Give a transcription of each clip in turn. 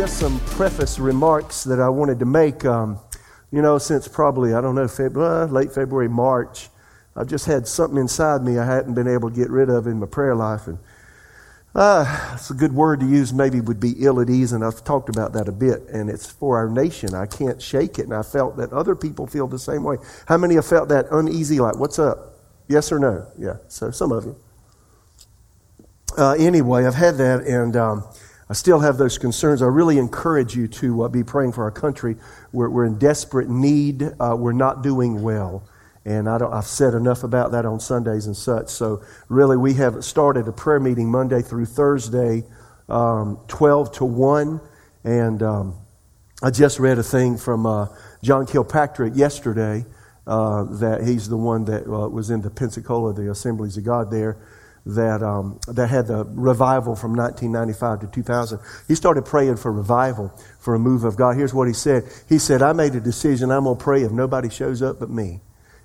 just some preface remarks that I wanted to make. Um, you know, since probably, I don't know, February, uh, late February, March, I've just had something inside me I hadn't been able to get rid of in my prayer life. And uh, it's a good word to use, maybe would be ill at ease, and I've talked about that a bit. And it's for our nation. I can't shake it, and I felt that other people feel the same way. How many have felt that uneasy, like, what's up? Yes or no? Yeah, so some of you. Uh, anyway, I've had that, and. Um, I still have those concerns. I really encourage you to uh, be praying for our country. We're, we're in desperate need. Uh, we're not doing well. And I have said enough about that on Sundays and such. So, really, we have started a prayer meeting Monday through Thursday, um, 12 to 1. And um, I just read a thing from uh, John Kilpatrick yesterday uh, that he's the one that uh, was in the Pensacola, the Assemblies of God there that, um, that had the revival from 1995 to 2000. He started praying for revival, for a move of God. Here's what he said. He said, I made a decision. I'm going to pray if nobody shows up but me.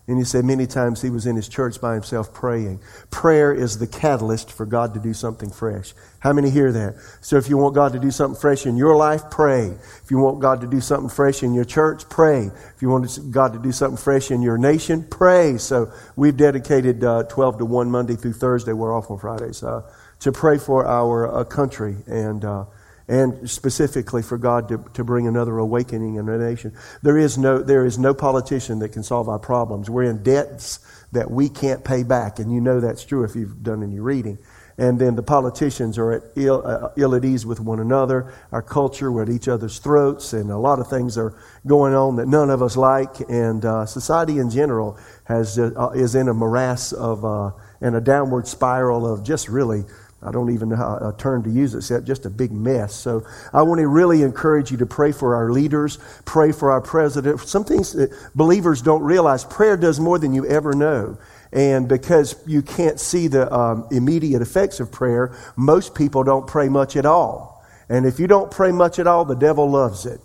And he said many times he was in his church by himself praying. Prayer is the catalyst for God to do something fresh. How many hear that? So if you want God to do something fresh in your life, pray. If you want God to do something fresh in your church, pray. If you want God to do something fresh in your nation, pray. So we've dedicated uh, 12 to 1 Monday through Thursday. We're off on Fridays. Uh, to pray for our uh, country and uh, and specifically for God to, to bring another awakening in the nation. There is, no, there is no politician that can solve our problems. We're in debts that we can't pay back, and you know that's true if you've done any reading. And then the politicians are at ill, uh, ill at ease with one another. Our culture, we're at each other's throats, and a lot of things are going on that none of us like. And uh, society in general has, uh, is in a morass of, uh, and a downward spiral of just really I don't even know how a term to use except just a big mess. So I want to really encourage you to pray for our leaders, pray for our president. Some things that believers don't realize prayer does more than you ever know. And because you can't see the um, immediate effects of prayer, most people don't pray much at all. And if you don't pray much at all, the devil loves it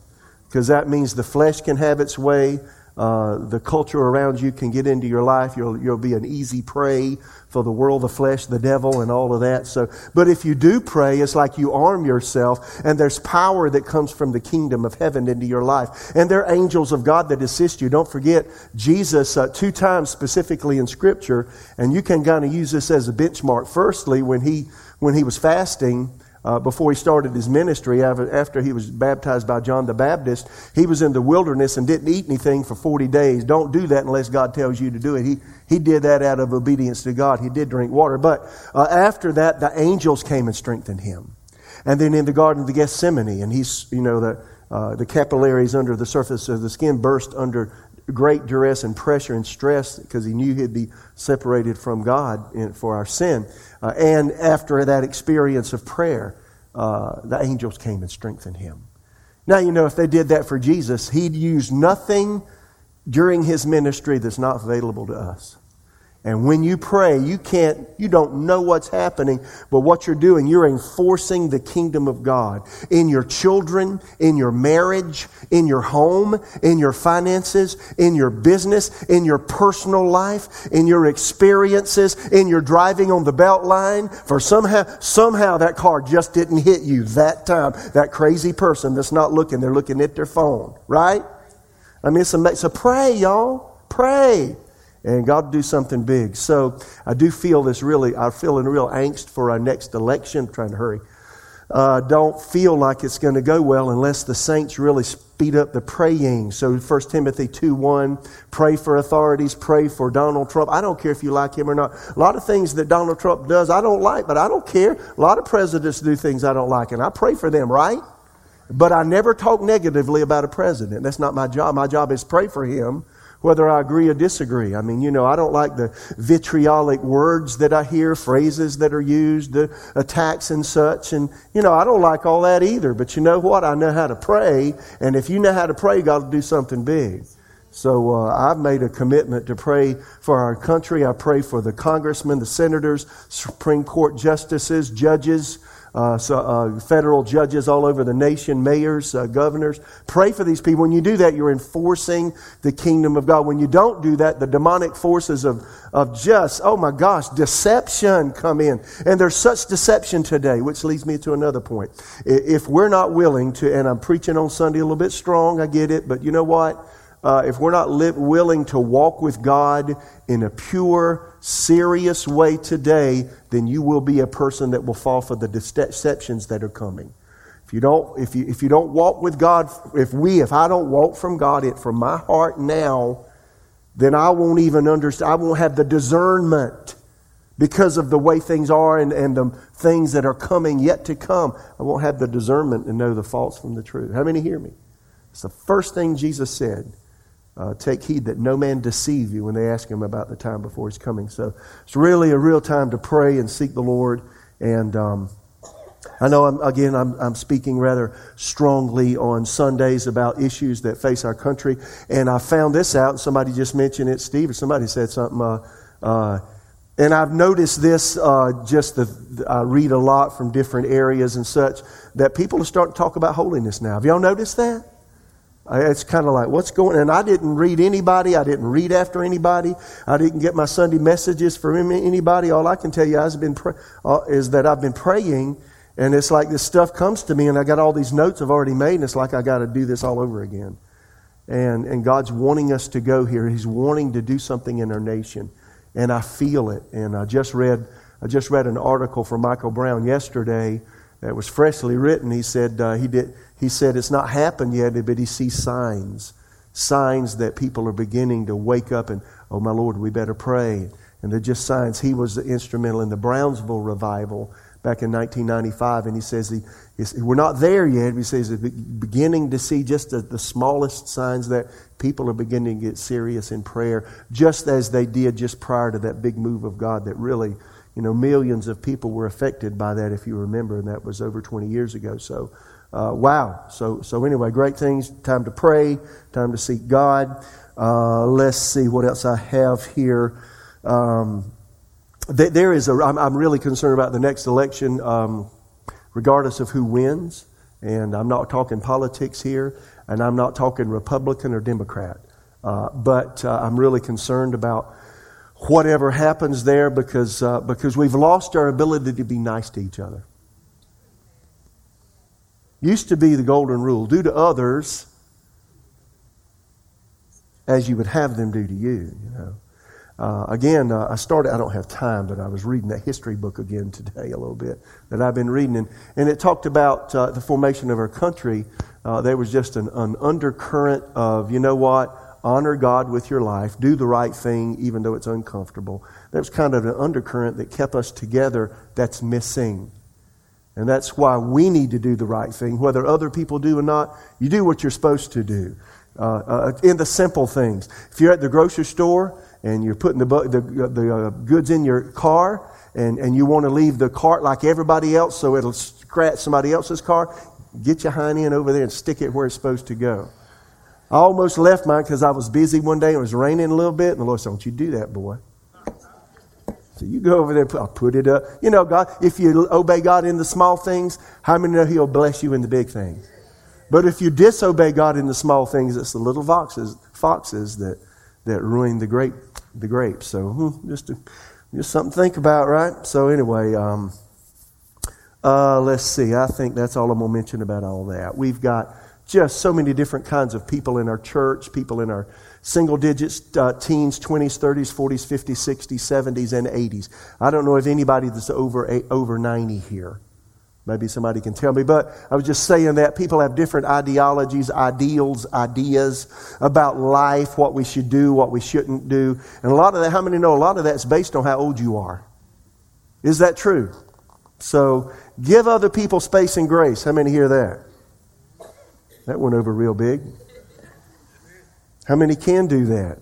because that means the flesh can have its way. Uh, the culture around you can get into your life. You'll, you'll be an easy prey for the world, the flesh, the devil, and all of that. So, but if you do pray, it's like you arm yourself, and there's power that comes from the kingdom of heaven into your life. And there are angels of God that assist you. Don't forget Jesus uh, two times specifically in Scripture, and you can kind of use this as a benchmark. Firstly, when he when he was fasting uh, before he started his ministry, after he was baptized by John the Baptist, he was in the wilderness and didn't eat anything for 40 days. Don't do that unless God tells you to do it. He, he did that out of obedience to God. He did drink water. But uh, after that, the angels came and strengthened him. And then in the Garden of the Gethsemane, and he's, you know, the, uh, the capillaries under the surface of the skin burst under great duress and pressure and stress because he knew he'd be separated from God for our sin. Uh, and after that experience of prayer, uh, the angels came and strengthened him. Now, you know, if they did that for Jesus, he'd use nothing during his ministry that's not available to us. And when you pray, you can't, you don't know what's happening, but what you're doing, you're enforcing the kingdom of God in your children, in your marriage, in your home, in your finances, in your business, in your personal life, in your experiences, in your driving on the belt line. For somehow, somehow that car just didn't hit you that time. That crazy person that's not looking, they're looking at their phone, right? I mean, it's amazing. So pray, y'all. Pray and God do something big. So I do feel this really, I feel in real angst for our next election. I'm trying to hurry. Uh, don't feel like it's going to go well unless the saints really speed up the praying. So 1 Timothy 2 1, pray for authorities, pray for Donald Trump. I don't care if you like him or not. A lot of things that Donald Trump does, I don't like, but I don't care. A lot of presidents do things I don't like, and I pray for them, right? But I never talk negatively about a president. That's not my job. My job is pray for him whether I agree or disagree. I mean, you know, I don't like the vitriolic words that I hear, phrases that are used, the attacks and such. And, you know, I don't like all that either. But you know what? I know how to pray. And if you know how to pray, God will do something big. So uh, I've made a commitment to pray for our country. I pray for the congressmen, the senators, Supreme Court justices, judges, uh, so, uh, federal judges all over the nation, mayors, uh, governors. Pray for these people. When you do that, you're enforcing the kingdom of God. When you don't do that, the demonic forces of, of just, oh my gosh, deception come in. And there's such deception today, which leads me to another point. If we're not willing to, and I'm preaching on Sunday a little bit strong, I get it, but you know what? Uh, if we're not li- willing to walk with God in a pure, serious way today, then you will be a person that will fall for the deceptions that are coming. If you don't, if you, if you don't walk with God, if we, if I don't walk from God, it from my heart now, then I won't even understand, I won't have the discernment because of the way things are and, and the things that are coming yet to come. I won't have the discernment to know the false from the true. How many hear me? It's the first thing Jesus said. Uh, take heed that no man deceive you when they ask him about the time before he's coming. So it's really a real time to pray and seek the Lord. And um, I know, I'm, again, I'm, I'm speaking rather strongly on Sundays about issues that face our country. And I found this out. Somebody just mentioned it, Steve, or somebody said something. Uh, uh, and I've noticed this uh, just the, I read a lot from different areas and such that people are starting to talk about holiness now. Have y'all noticed that? It's kind of like, what's going And I didn't read anybody. I didn't read after anybody. I didn't get my Sunday messages from anybody. All I can tell you I've been uh, is that I've been praying, and it's like this stuff comes to me, and I got all these notes I've already made, and it's like I got to do this all over again. And, and God's wanting us to go here. He's wanting to do something in our nation. And I feel it. And I just read, I just read an article from Michael Brown yesterday that was freshly written. He said uh, he did he said it's not happened yet, but he sees signs. Signs that people are beginning to wake up and, oh my Lord, we better pray. And they're just signs. He was instrumental in the Brownsville revival back in 1995, and he says he, we're not there yet. He says beginning to see just the, the, smallest signs that people are beginning to get serious in prayer, just as they did just prior to that big move of God that really, you know, millions of people were affected by that, if you remember, and that was over 20 years ago. So uh, wow. So, so anyway, great things. Time to pray, time to seek God. Uh, let's see what else I have here. Um, th- there is a, I'm, I'm, really concerned about the next election, um, regardless of who wins. And I'm not talking politics here, and I'm not talking Republican or Democrat. Uh, but uh, I'm really concerned about whatever happens there because, uh, because we've lost our ability to be nice to each other. Used to be the golden rule do to others as you would have them do to you, you know. Uh, again, uh, I started, I don't have time, but I was reading that history book again today a little bit that I've been reading. And, and it talked about uh, the formation of our country. Uh, there was just an, an undercurrent of, you know what, honor God with your life, do the right thing, even though it's uncomfortable. That was kind of an undercurrent that kept us together that's missing. And that's why we need to do the right thing, whether other people do or not. You do what you're supposed to do uh, uh, in the simple things. If you're at the grocery store and you're putting the, the, the uh, goods in your car and, and you want to leave the cart like everybody else so it'll scratch somebody else's car, get your hind end over there and stick it where it's supposed to go. I almost left mine because I was busy one day and it was raining a little bit, and the Lord said, Don't you do that, boy. So you go over there, I'll put it up. You know, God, if you obey God in the small things, how many know He'll bless you in the big things? But if you disobey God in the small things, it's the little foxes, foxes that, that ruin the grape, the grapes. So hmm, just, just something to think about, right? So anyway, um, uh, let's see. I think that's all I'm going to mention about all that. We've got just so many different kinds of people in our church, people in our single digits, uh, teens, 20s, 30s, 40s, 50s, 60s, 70s, and 80s. I don't know if anybody that's over, eight, over 90 here. Maybe somebody can tell me. But I was just saying that people have different ideologies, ideals, ideas about life, what we should do, what we shouldn't do. And a lot of that, how many know a lot of that's based on how old you are? Is that true? So give other people space and grace. How many hear that? That went over real big. How many can do that?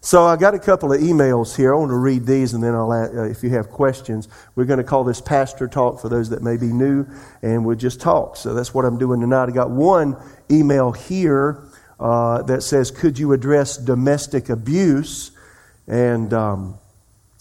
So I got a couple of emails here. I want to read these, and then I'll ask, uh, if you have questions. We're going to call this Pastor Talk for those that may be new, and we'll just talk. So that's what I'm doing tonight. I got one email here uh, that says, "Could you address domestic abuse?" And um,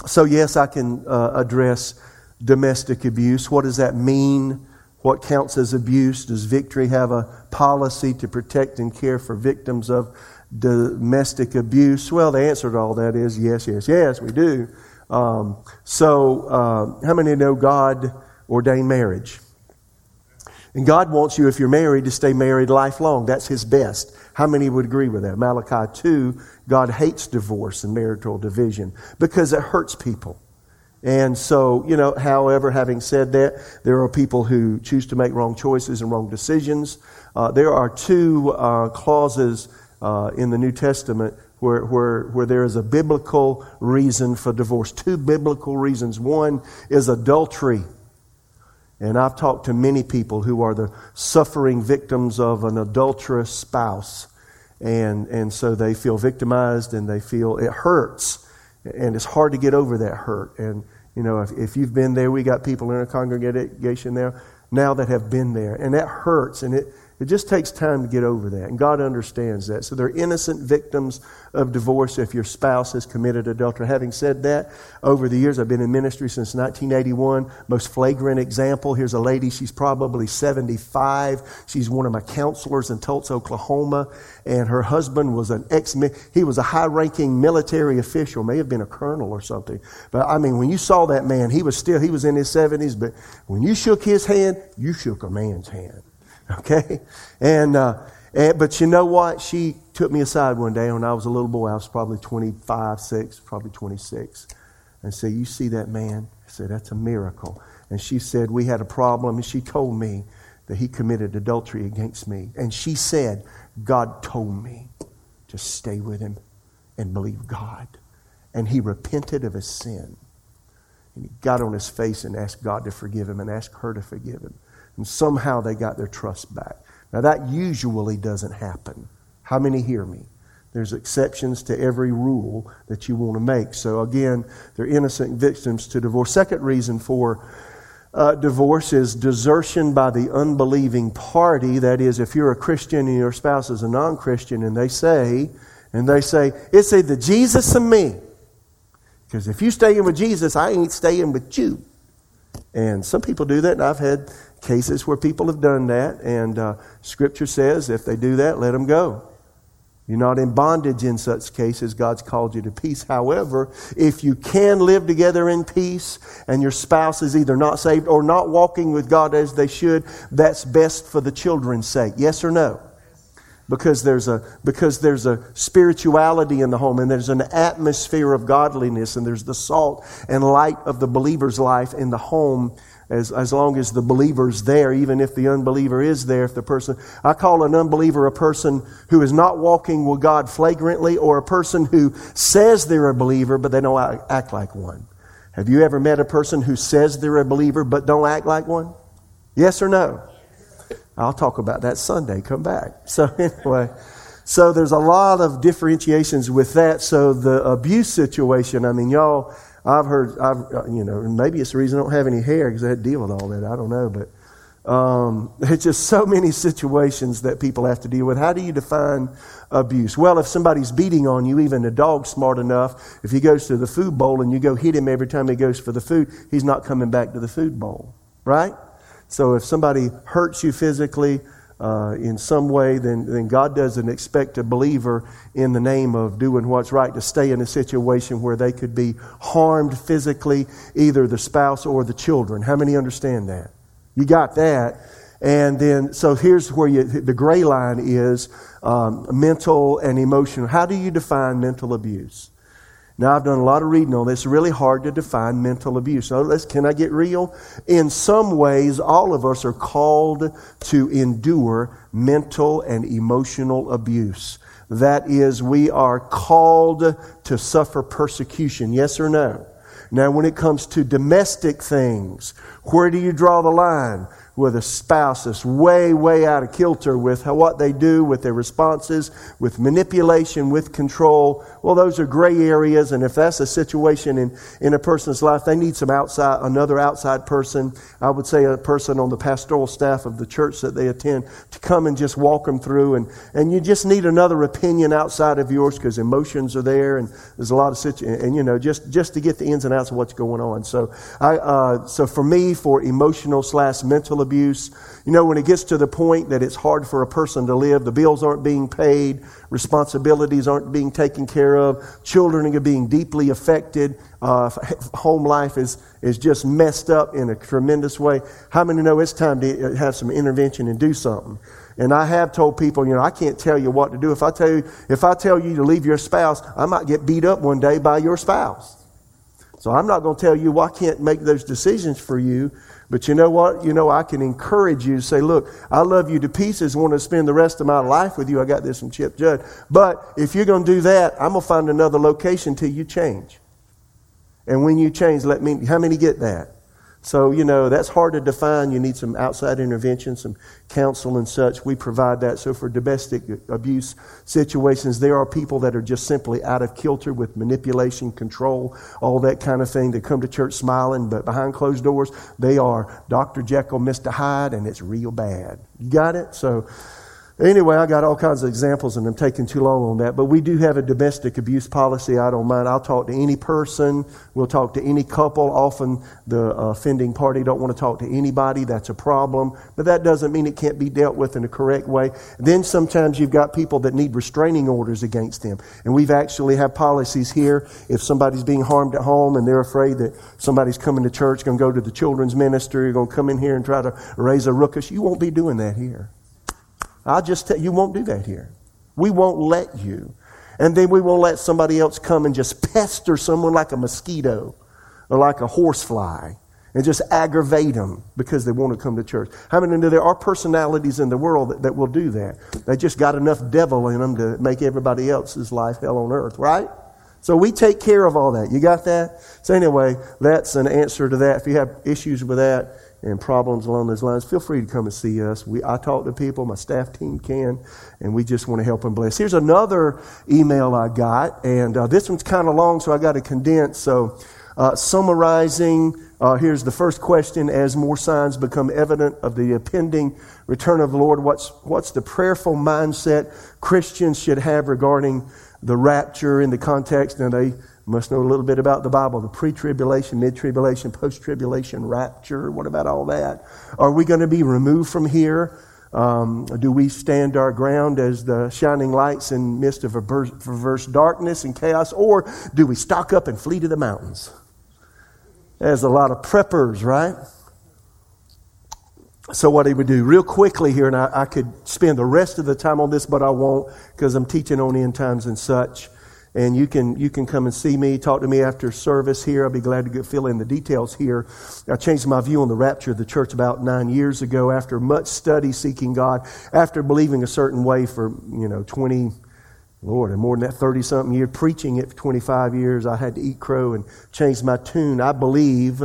so, yes, I can uh, address domestic abuse. What does that mean? What counts as abuse? Does Victory have a policy to protect and care for victims of domestic abuse? Well, the answer to all that is yes, yes, yes, we do. Um, so, uh, how many know God ordained marriage? And God wants you, if you're married, to stay married lifelong. That's His best. How many would agree with that? Malachi 2, God hates divorce and marital division because it hurts people. And so, you know, however, having said that, there are people who choose to make wrong choices and wrong decisions. Uh, there are two uh, clauses uh, in the New Testament where, where, where there is a biblical reason for divorce. Two biblical reasons. One is adultery. And I've talked to many people who are the suffering victims of an adulterous spouse. And, and so they feel victimized and they feel it hurts. And it's hard to get over that hurt. And, you know, if, if you've been there, we got people in a congregation there now that have been there. And that hurts. And it, it just takes time to get over that. And God understands that. So they're innocent victims of divorce if your spouse has committed adultery. Having said that, over the years, I've been in ministry since 1981. Most flagrant example here's a lady, she's probably 75. She's one of my counselors in Tulsa, Oklahoma. And her husband was an ex, he was a high ranking military official, may have been a colonel or something. But I mean, when you saw that man, he was still, he was in his 70s, but when you shook his hand, you shook a man's hand. Okay? And, uh, and, but you know what? She took me aside one day when I was a little boy. I was probably 25, 6, probably 26. And said, You see that man? I said, That's a miracle. And she said, We had a problem. And she told me that he committed adultery against me. And she said, God told me to stay with him and believe God. And he repented of his sin. And he got on his face and asked God to forgive him and asked her to forgive him. And somehow they got their trust back. Now, that usually doesn't happen. How many hear me? There's exceptions to every rule that you want to make. So, again, they're innocent victims to divorce. Second reason for uh, divorce is desertion by the unbelieving party. That is, if you're a Christian and your spouse is a non Christian and they say, and they say, it's either Jesus or me. Because if you stay in with Jesus, I ain't staying with you. And some people do that, and I've had cases where people have done that, and uh, Scripture says if they do that, let them go. You're not in bondage in such cases. God's called you to peace. However, if you can live together in peace and your spouse is either not saved or not walking with God as they should, that's best for the children's sake. Yes or no? Because there's a, because there's a spirituality in the home and there's an atmosphere of godliness and there's the salt and light of the believer's life in the home as, as long as the believer's there, even if the unbeliever is there, if the person, I call an unbeliever a person who is not walking with God flagrantly or a person who says they're a believer, but they don't act like one. Have you ever met a person who says they're a believer, but don't act like one? Yes or no? I'll talk about that Sunday. Come back. So anyway, so there's a lot of differentiations with that. So the abuse situation, I mean, y'all, I've heard, I've, uh, you know, maybe it's the reason I don't have any hair because I had to deal with all that. I don't know. But um, it's just so many situations that people have to deal with. How do you define abuse? Well, if somebody's beating on you, even a dog smart enough, if he goes to the food bowl and you go hit him every time he goes for the food, he's not coming back to the food bowl, right? So if somebody hurts you physically, uh, in some way, then, God doesn't expect a believer in the name of doing what's right to stay in a situation where they could be harmed physically, either the spouse or the children. How many understand that? You got that. And then, so here's where you, the gray line is um, mental and emotional. How do you define mental abuse? Now, I've done a lot of reading on this. It's really hard to define mental abuse. So, let's, can I get real? In some ways, all of us are called to endure mental and emotional abuse. That is, we are called to suffer persecution. Yes or no? Now, when it comes to domestic things, where do you draw the line? With a spouse that's way, way out of kilter with how, what they do, with their responses, with manipulation, with control, well, those are gray areas. And if that's a situation in, in a person's life, they need some outside, another outside person. I would say a person on the pastoral staff of the church that they attend to come and just walk them through. And, and you just need another opinion outside of yours because emotions are there and there's a lot of situations. And, you know, just, just to get the ins and outs of what's going on. So, I, uh, so for me, for emotional slash mental abuse, you know, when it gets to the point that it's hard for a person to live, the bills aren't being paid, responsibilities aren't being taken care of, children are being deeply affected, uh, home life is, is just messed up in a tremendous way. How many know it's time to uh, have some intervention and do something? And I have told people, you know, I can't tell you what to do. If I tell you, if I tell you to leave your spouse, I might get beat up one day by your spouse. So I'm not going to tell you, well, I can't make those decisions for you. But you know what? You know, I can encourage you to say, look, I love you to pieces, want to spend the rest of my life with you. I got this from Chip Judd. But if you're going to do that, I'm going to find another location till you change. And when you change, let me, how many get that? So, you know, that's hard to define. You need some outside intervention, some counsel and such. We provide that. So, for domestic abuse situations, there are people that are just simply out of kilter with manipulation, control, all that kind of thing. They come to church smiling, but behind closed doors, they are Dr. Jekyll, Mr. Hyde, and it's real bad. You got it? So, Anyway, I got all kinds of examples and I'm taking too long on that. But we do have a domestic abuse policy. I don't mind. I'll talk to any person. We'll talk to any couple. Often the offending party don't want to talk to anybody. That's a problem. But that doesn't mean it can't be dealt with in a correct way. Then sometimes you've got people that need restraining orders against them. And we've actually have policies here. If somebody's being harmed at home and they're afraid that somebody's coming to church, going to go to the children's ministry, going to come in here and try to raise a ruckus, you won't be doing that here. I'll just tell you, won't do that here. We won't let you. And then we won't let somebody else come and just pester someone like a mosquito or like a horsefly and just aggravate them because they want to come to church. How many know there are personalities in the world that, that will do that? They just got enough devil in them to make everybody else's life hell on earth, right? So we take care of all that. You got that? So anyway, that's an answer to that. If you have issues with that, and problems along those lines, feel free to come and see us. We, I talk to people, my staff team can, and we just want to help them bless. Here's another email I got, and uh, this one's kind of long, so I got to condense. So, uh, summarizing, uh, here's the first question As more signs become evident of the impending return of the Lord, what's, what's the prayerful mindset Christians should have regarding the rapture in the context? Now, they must know a little bit about the Bible the pre tribulation, mid tribulation, post tribulation, rapture. What about all that? Are we going to be removed from here? Um, do we stand our ground as the shining lights in midst of a perverse darkness and chaos? Or do we stock up and flee to the mountains? There's a lot of preppers, right? So, what he would do real quickly here, and I, I could spend the rest of the time on this, but I won't because I'm teaching on end times and such and you can you can come and see me, talk to me after service here. I'll be glad to get, fill in the details here. I changed my view on the rapture of the church about nine years ago after much study seeking God, after believing a certain way for you know twenty. Lord, and more than that, 30 something years, preaching it for 25 years, I had to eat crow and change my tune. I believe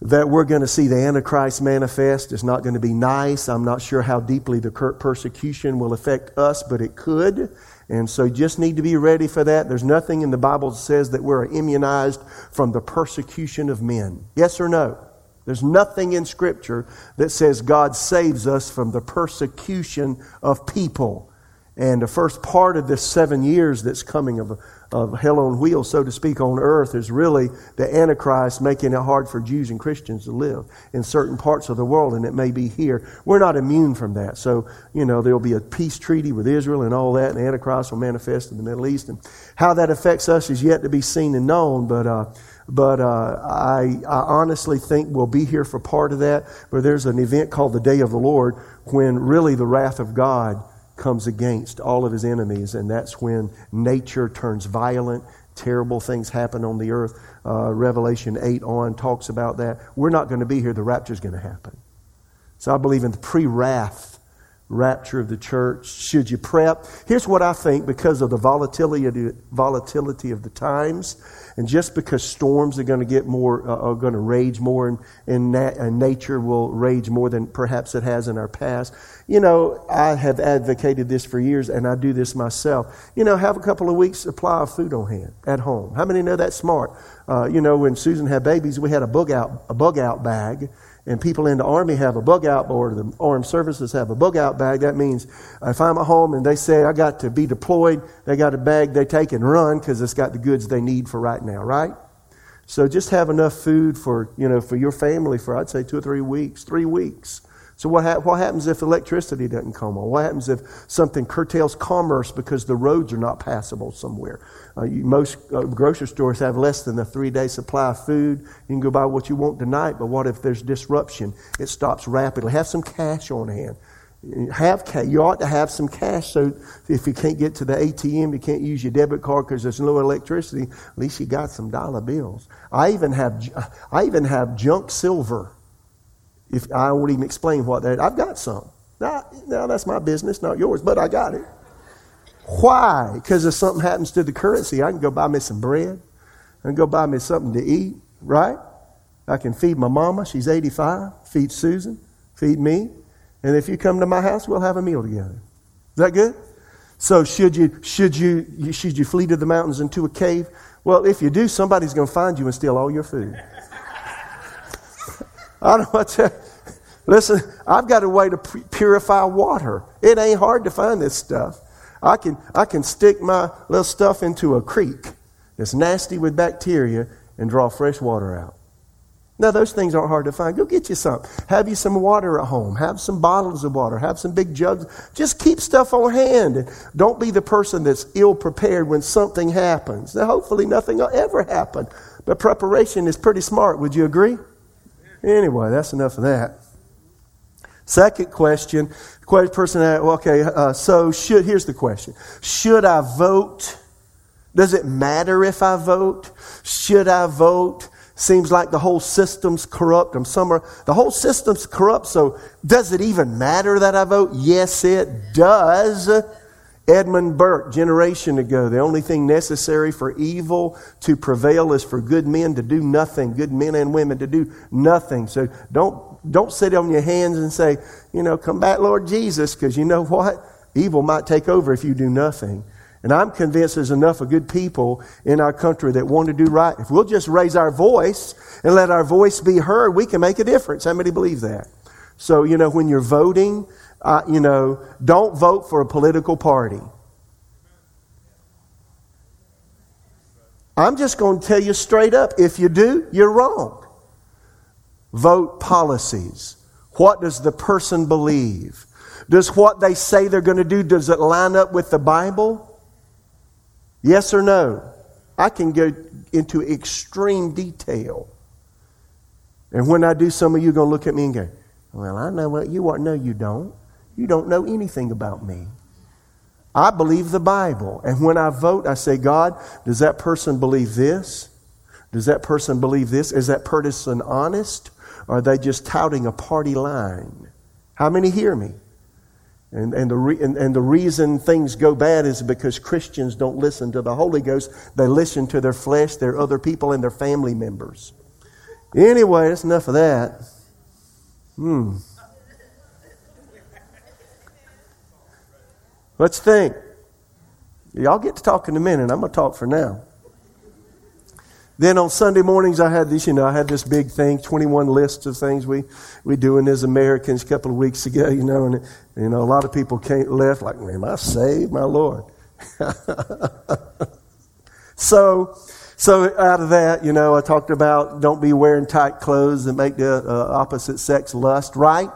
that we're going to see the Antichrist manifest. It's not going to be nice. I'm not sure how deeply the persecution will affect us, but it could. And so you just need to be ready for that. There's nothing in the Bible that says that we're immunized from the persecution of men. Yes or no? There's nothing in Scripture that says God saves us from the persecution of people. And the first part of this seven years that's coming of of hell on wheels, so to speak, on earth is really the Antichrist making it hard for Jews and Christians to live in certain parts of the world, and it may be here. We're not immune from that. So, you know, there'll be a peace treaty with Israel and all that, and the Antichrist will manifest in the Middle East. And how that affects us is yet to be seen and known, but, uh, but uh, I, I honestly think we'll be here for part of that. But there's an event called the Day of the Lord when really the wrath of God comes against all of his enemies, and that's when nature turns violent. Terrible things happen on the earth. Uh, Revelation 8 on talks about that. We're not going to be here. The rapture is going to happen. So I believe in the pre wrath rapture of the church? Should you prep? Here's what I think because of the volatility volatility of the times, and just because storms are going to get more, uh, are going to rage more, and, and, and nature will rage more than perhaps it has in our past. You know, I have advocated this for years, and I do this myself. You know, have a couple of weeks' supply of food on hand at home. How many know that's smart? Uh, you know, when Susan had babies, we had a bug out, a bug out bag and people in the Army have a bug out, or the armed services have a bug out bag. That means if I'm at home and they say I got to be deployed, they got a bag they take and run because it's got the goods they need for right now, right? So just have enough food for, you know, for your family for, I'd say, two or three weeks, three weeks. So what, ha- what happens if electricity doesn't come on? What happens if something curtails commerce because the roads are not passable somewhere? Uh, you, most uh, grocery stores have less than a three-day supply of food. You can go buy what you want tonight, but what if there's disruption? It stops rapidly. Have some cash on hand. Have. You ought to have some cash so if you can't get to the ATM, you can't use your debit card because there's no electricity. At least you got some dollar bills. I even have I even have junk silver if I won't even explain what that, I've got some. Now, now that's my business, not yours, but I got it. Why? Because if something happens to the currency, I can go buy me some bread. I can go buy me something to eat, right? I can feed my mama. She's 85. Feed Susan. Feed me. And if you come to my house, we'll have a meal together. Is that good? So should you, should you, should you flee to the mountains into a cave? Well, if you do, somebody's going to find you and steal all your food. I don't know what to. Listen, I've got a way to purify water. It ain't hard to find this stuff. I can, I can stick my little stuff into a creek that's nasty with bacteria and draw fresh water out. Now, those things aren't hard to find. Go get you some. Have you some water at home. Have some bottles of water. Have some big jugs. Just keep stuff on hand. Don't be the person that's ill prepared when something happens. Now, hopefully, nothing will ever happen. But preparation is pretty smart. Would you agree? Anyway, that's enough of that. Second question, question person, okay, uh, so should, here's the question. Should I vote? Does it matter if I vote? Should I vote? Seems like the whole system's corrupt. I'm somewhere, the whole system's corrupt, so does it even matter that I vote? Yes, it does. Edmund Burke, generation ago, the only thing necessary for evil to prevail is for good men to do nothing, good men and women to do nothing. So don't, don't sit on your hands and say, you know, come back, Lord Jesus, because you know what? Evil might take over if you do nothing. And I'm convinced there's enough of good people in our country that want to do right. If we'll just raise our voice and let our voice be heard, we can make a difference. How many believe that? So, you know, when you're voting, uh, you know, don't vote for a political party. I'm just going to tell you straight up if you do, you're wrong. Vote policies. What does the person believe? Does what they say they're going to do does it line up with the Bible? Yes or no? I can go into extreme detail. And when I do, some of you are going to look at me and go, Well, I know what you are. No, you don't. You don't know anything about me. I believe the Bible. And when I vote, I say, God, does that person believe this? Does that person believe this? Is that person honest? Or are they just touting a party line? How many hear me? And, and, the re, and, and the reason things go bad is because Christians don't listen to the Holy Ghost. They listen to their flesh, their other people, and their family members. Anyway, that's enough of that. Hmm. Let's think. Y'all get to talk in a minute. I'm going to talk for now. Then on Sunday mornings, I had this, you know, I had this big thing, 21 lists of things we, we doing as Americans a couple of weeks ago, you know, and, you know, a lot of people came, left like, am I saved, my Lord? so, so out of that, you know, I talked about don't be wearing tight clothes that make the uh, opposite sex lust, right?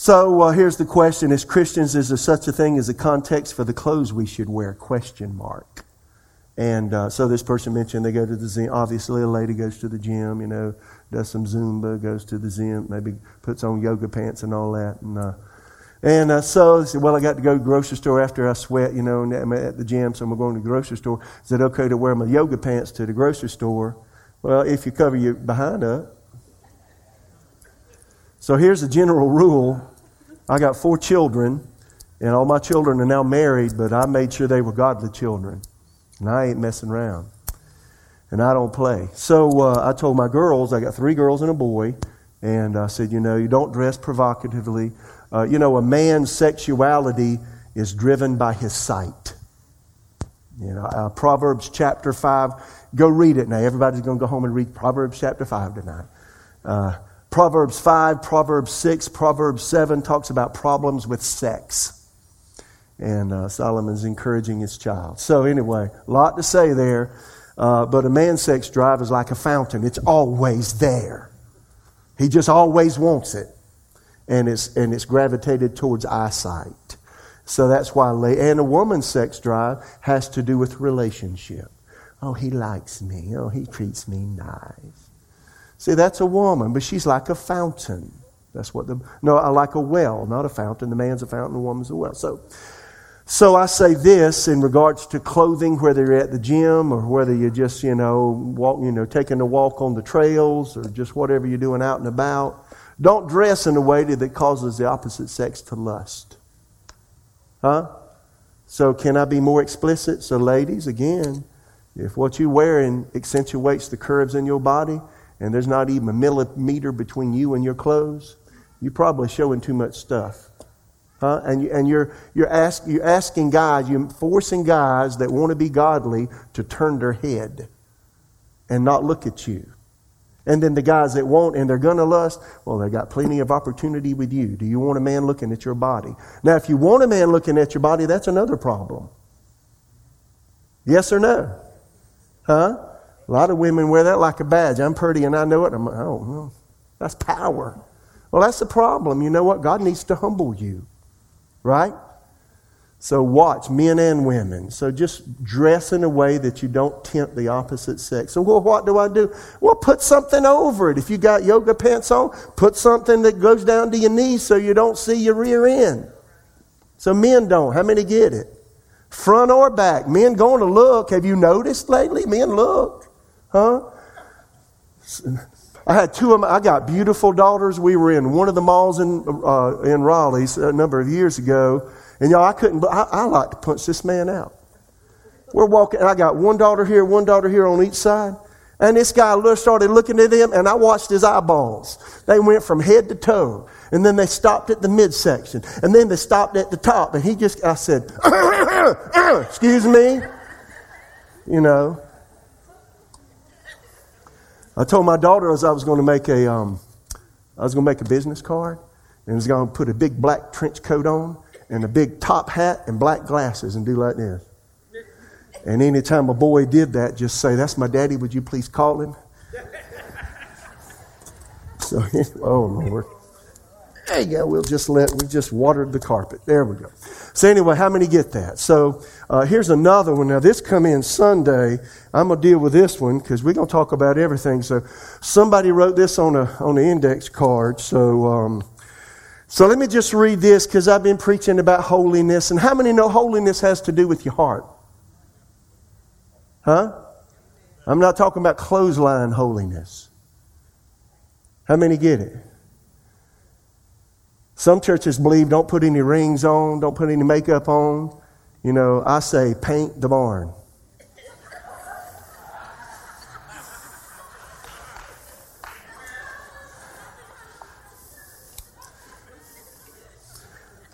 So uh, here's the question: As Christians, is there such a thing as a context for the clothes we should wear? Question mark. And uh, so this person mentioned they go to the gym. Obviously, a lady goes to the gym, you know, does some Zumba, goes to the gym, maybe puts on yoga pants and all that. And, uh, and uh, so I said, well, I got to go to the grocery store after I sweat, you know, and I'm at the gym, so I'm going to the grocery store. Is it okay to wear my yoga pants to the grocery store? Well, if you cover your behind up. So here's a general rule I got four children, and all my children are now married, but I made sure they were godly children. And I ain't messing around. And I don't play. So uh, I told my girls, I got three girls and a boy, and I said, you know, you don't dress provocatively. Uh, you know, a man's sexuality is driven by his sight. You know, uh, Proverbs chapter 5, go read it now. Everybody's going to go home and read Proverbs chapter 5 tonight. Uh, Proverbs 5, Proverbs 6, Proverbs 7 talks about problems with sex. And uh, Solomon's encouraging his child. So, anyway, a lot to say there. Uh, but a man's sex drive is like a fountain, it's always there. He just always wants it. And it's, and it's gravitated towards eyesight. So that's why, and a woman's sex drive has to do with relationship. Oh, he likes me. Oh, he treats me nice. See, that's a woman, but she's like a fountain. That's what the, no, I like a well, not a fountain. The man's a fountain, the woman's a well. So, so I say this in regards to clothing, whether you're at the gym or whether you're just, you know, walk, you know, taking a walk on the trails or just whatever you're doing out and about. Don't dress in a way that causes the opposite sex to lust. Huh? So can I be more explicit? So ladies, again, if what you're wearing accentuates the curves in your body, and there's not even a millimeter between you and your clothes, you're probably showing too much stuff. Huh? And, you, and you're, you're, ask, you're asking guys, you're forcing guys that want to be godly to turn their head and not look at you. And then the guys that won't and they're going to lust, well, they got plenty of opportunity with you. Do you want a man looking at your body? Now, if you want a man looking at your body, that's another problem. Yes or no? Huh? A lot of women wear that like a badge. I'm pretty and I know it. I'm like, oh, that's power. Well, that's the problem. You know what? God needs to humble you, right? So watch, men and women. So just dress in a way that you don't tempt the opposite sex. So well, what do I do? Well, put something over it. If you got yoga pants on, put something that goes down to your knees so you don't see your rear end. So men don't. How many get it? Front or back. Men going to look. Have you noticed lately? Men look. Huh? I had two of them. I got beautiful daughters. We were in one of the malls in, uh, in Raleigh a number of years ago. And y'all, I couldn't, I, I like to punch this man out. We're walking, and I got one daughter here, one daughter here on each side. And this guy started looking at him, and I watched his eyeballs. They went from head to toe. And then they stopped at the midsection. And then they stopped at the top. And he just, I said, excuse me. You know, I told my daughter as I was going to make a, um, I was going to make a business card, and I was going to put a big black trench coat on and a big top hat and black glasses and do like this. And anytime a boy did that, just say, "That's my daddy. Would you please call him?" So, oh Lord. There you go. We'll just let, we just watered the carpet. There we go. So anyway, how many get that? So uh, here's another one. Now this come in Sunday. I'm going to deal with this one because we're going to talk about everything. So somebody wrote this on a, on an index card. So, um, so let me just read this because I've been preaching about holiness. And how many know holiness has to do with your heart? Huh? I'm not talking about clothesline holiness. How many get it? Some churches believe don't put any rings on, don't put any makeup on. You know, I say paint the barn.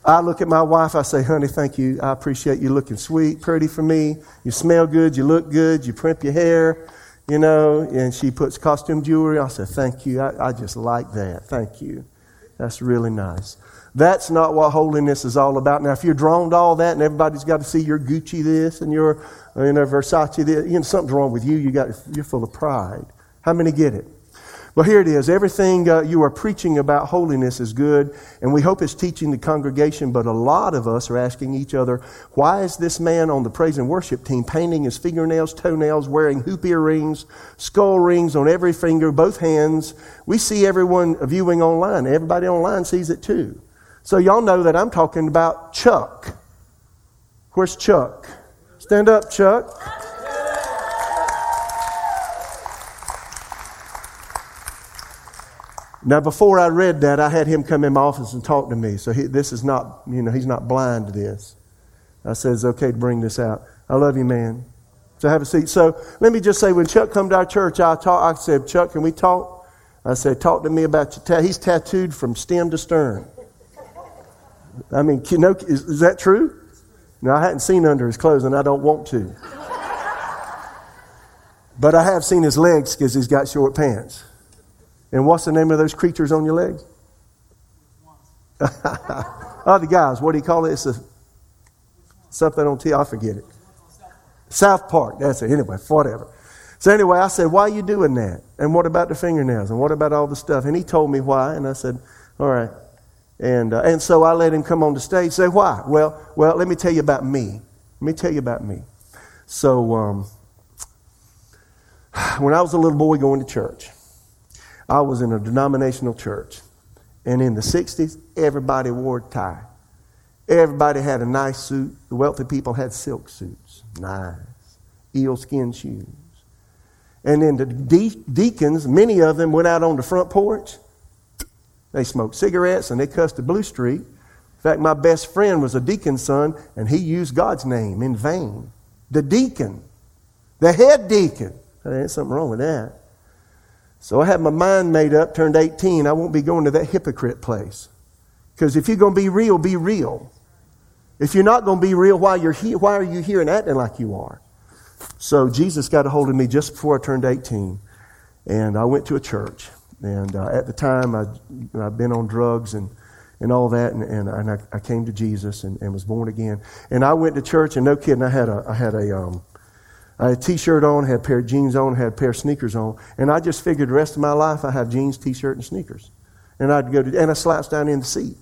I look at my wife, I say, honey, thank you. I appreciate you looking sweet, pretty for me. You smell good, you look good, you primp your hair, you know, and she puts costume jewelry. I say, thank you. I, I just like that. Thank you. That's really nice. That's not what holiness is all about. Now, if you're drawn to all that and everybody's got to see your Gucci this and your you know, Versace this, you know, something's wrong with you. You got, you're full of pride. How many get it? Well, here it is. Everything uh, you are preaching about holiness is good, and we hope it's teaching the congregation, but a lot of us are asking each other, why is this man on the praise and worship team painting his fingernails, toenails, wearing hoop earrings, skull rings on every finger, both hands? We see everyone viewing online. Everybody online sees it too. So y'all know that I'm talking about Chuck. Where's Chuck? Stand up, Chuck. Now, before I read that, I had him come in my office and talk to me. So he, this is not, you know, he's not blind to this. I says, okay to bring this out. I love you, man. So have a seat. So let me just say, when Chuck come to our church, I talk. I said, Chuck, can we talk? I said, talk to me about your tattoo. He's tattooed from stem to stern. I mean, you know, is, is that true? No, I hadn't seen under his clothes, and I don't want to. but I have seen his legs because he's got short pants. And what's the name of those creatures on your legs? oh, the guys. What do you call it? It's a, something on T. I forget it. South Park. That's it. Anyway, whatever. So anyway, I said, why are you doing that? And what about the fingernails? And what about all the stuff? And he told me why. And I said, all right. And, uh, and so I let him come on the stage. Say, why? Well, well, let me tell you about me. Let me tell you about me. So um, when I was a little boy going to church, I was in a denominational church. And in the 60s, everybody wore a tie. Everybody had a nice suit. The wealthy people had silk suits. Nice. eel skin shoes. And then the de- deacons, many of them went out on the front porch. They smoked cigarettes and they cussed the blue street. In fact, my best friend was a deacon's son, and he used God's name in vain. The deacon, the head deacon. There's something wrong with that. So I had my mind made up, turned 18. I won't be going to that hypocrite place. Because if you're going to be real, be real. If you're not going to be real while you're why are you here and acting like you are? So Jesus got a hold of me just before I turned 18. And I went to a church. And uh, at the time, I, I'd been on drugs and, and all that. And, and, and I, I, came to Jesus and, and, was born again. And I went to church, and no kidding, I had a, I had a, um, I had a t-shirt on, had a pair of jeans on, had a pair of sneakers on, and I just figured the rest of my life I have jeans, t-shirt, and sneakers. And I'd go to, and I slouched down in the seat.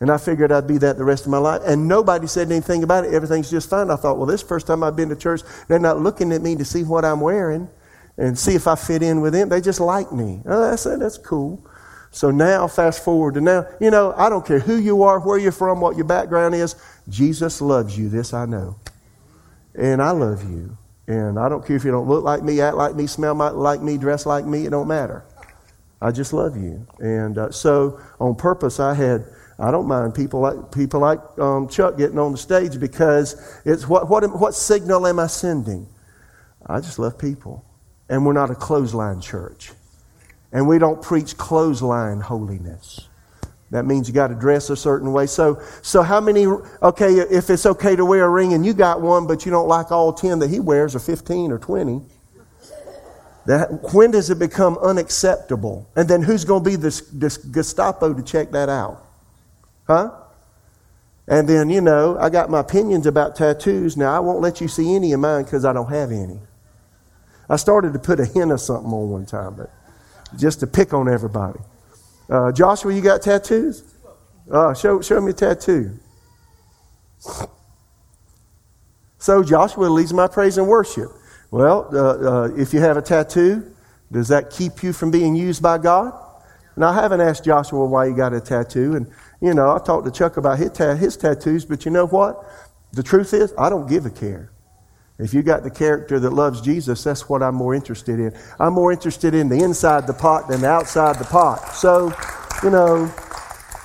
And I figured I'd be that the rest of my life. And nobody said anything about it. Everything's just fine. I thought, well, this first time I've been to church, they're not looking at me to see what I'm wearing and see if I fit in with them. They just like me. Oh, I said, that's cool. So now, fast forward to now, you know, I don't care who you are, where you're from, what your background is. Jesus loves you. This I know. And I love you. And I don't care if you don't look like me, act like me, smell like me, dress like me. It don't matter. I just love you. And uh, so, on purpose, I had. I don't mind people like people like um, Chuck getting on the stage because it's what what what signal am I sending? I just love people, and we're not a clothesline church, and we don't preach clothesline holiness. That means you got to dress a certain way. So, so how many, okay, if it's okay to wear a ring and you got one, but you don't like all 10 that he wears, or 15 or 20, that, when does it become unacceptable? And then who's going to be this, this Gestapo to check that out? Huh? And then, you know, I got my opinions about tattoos. Now, I won't let you see any of mine because I don't have any. I started to put a hint of something on one time, but just to pick on everybody. Uh, Joshua, you got tattoos? Uh, show, show me a tattoo. So Joshua leads my praise and worship. Well, uh, uh, if you have a tattoo, does that keep you from being used by God? And I haven't asked Joshua why he got a tattoo. And, you know, I talked to Chuck about his, ta- his tattoos, but you know what? The truth is, I don't give a care. If you got the character that loves Jesus, that's what I'm more interested in. I'm more interested in the inside the pot than the outside the pot. So, you know,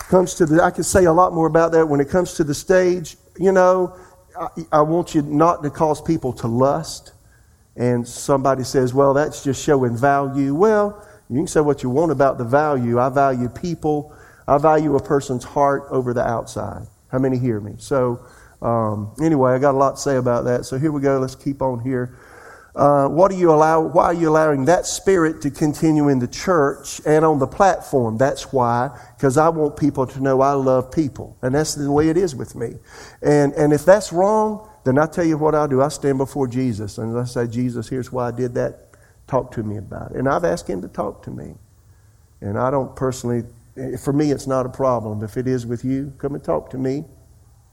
comes to the, I can say a lot more about that when it comes to the stage. You know, I, I want you not to cause people to lust. And somebody says, well, that's just showing value. Well, you can say what you want about the value. I value people. I value a person's heart over the outside. How many hear me? So, um, anyway, I got a lot to say about that. So here we go. Let's keep on here. Uh, what do you allow? Why are you allowing that spirit to continue in the church and on the platform? That's why, because I want people to know I love people, and that's the way it is with me. And and if that's wrong, then I tell you what I'll do. I stand before Jesus and I say, Jesus, here's why I did that. Talk to me about it. And I've asked him to talk to me. And I don't personally. For me, it's not a problem. If it is with you, come and talk to me.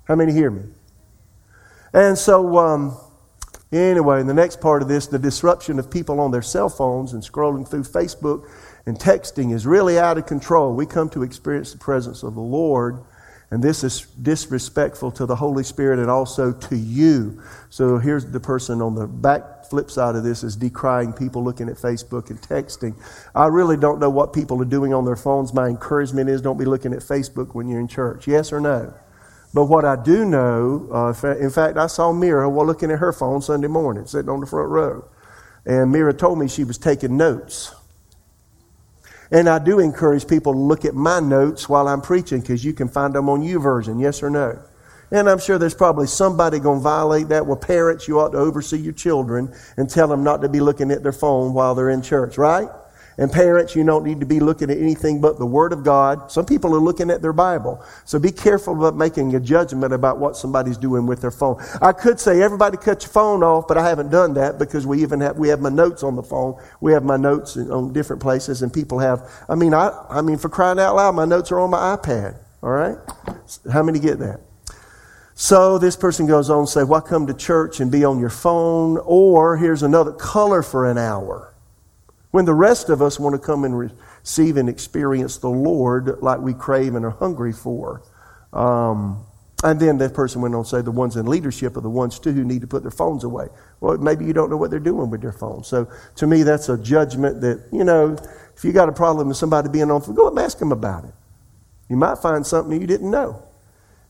How many hear me? And so, um, anyway, in the next part of this, the disruption of people on their cell phones and scrolling through Facebook and texting is really out of control. We come to experience the presence of the Lord, and this is disrespectful to the Holy Spirit and also to you. So here's the person on the back flip side of this is decrying people looking at Facebook and texting. I really don't know what people are doing on their phones. My encouragement is don't be looking at Facebook when you're in church. Yes or no? But what I do know, uh, in fact, I saw Mira while looking at her phone Sunday morning, sitting on the front row. And Mira told me she was taking notes. And I do encourage people to look at my notes while I'm preaching because you can find them on YouVersion, yes or no? And I'm sure there's probably somebody going to violate that. Well, parents, you ought to oversee your children and tell them not to be looking at their phone while they're in church, right? And parents, you don't need to be looking at anything but the Word of God. Some people are looking at their Bible. So be careful about making a judgment about what somebody's doing with their phone. I could say, everybody cut your phone off, but I haven't done that because we even have, we have my notes on the phone. We have my notes on different places and people have, I mean, I, I mean, for crying out loud, my notes are on my iPad. All right? How many get that? So this person goes on and say, why come to church and be on your phone? Or here's another color for an hour. When the rest of us want to come and receive and experience the Lord like we crave and are hungry for. Um, and then that person went on to say the ones in leadership are the ones too who need to put their phones away. Well, maybe you don't know what they're doing with their phones. So to me, that's a judgment that, you know, if you got a problem with somebody being on, go up and ask them about it. You might find something you didn't know.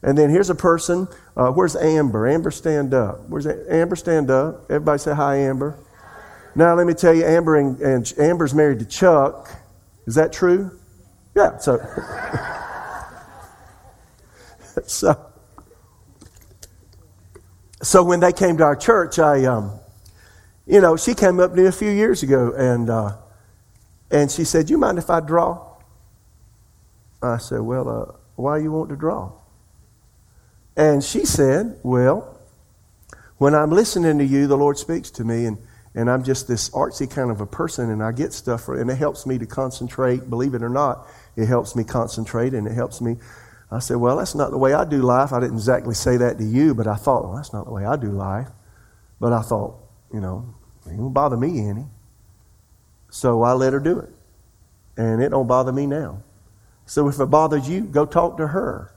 And then here's a person. Uh, where's Amber? Amber, stand up. Where's Amber? Stand up. Everybody say hi, Amber. Now, let me tell you, Amber and, and Amber's married to Chuck. Is that true? Yeah, so. so, so when they came to our church, I, um, you know, she came up to me a few years ago and, uh, and she said, You mind if I draw? I said, Well, uh, why you want to draw? And she said, Well, when I'm listening to you, the Lord speaks to me, and and I'm just this artsy kind of a person, and I get stuff, for, and it helps me to concentrate. Believe it or not, it helps me concentrate, and it helps me. I said, Well, that's not the way I do life. I didn't exactly say that to you, but I thought, Well, that's not the way I do life. But I thought, you know, it won't bother me any. So I let her do it. And it don't bother me now. So if it bothers you, go talk to her.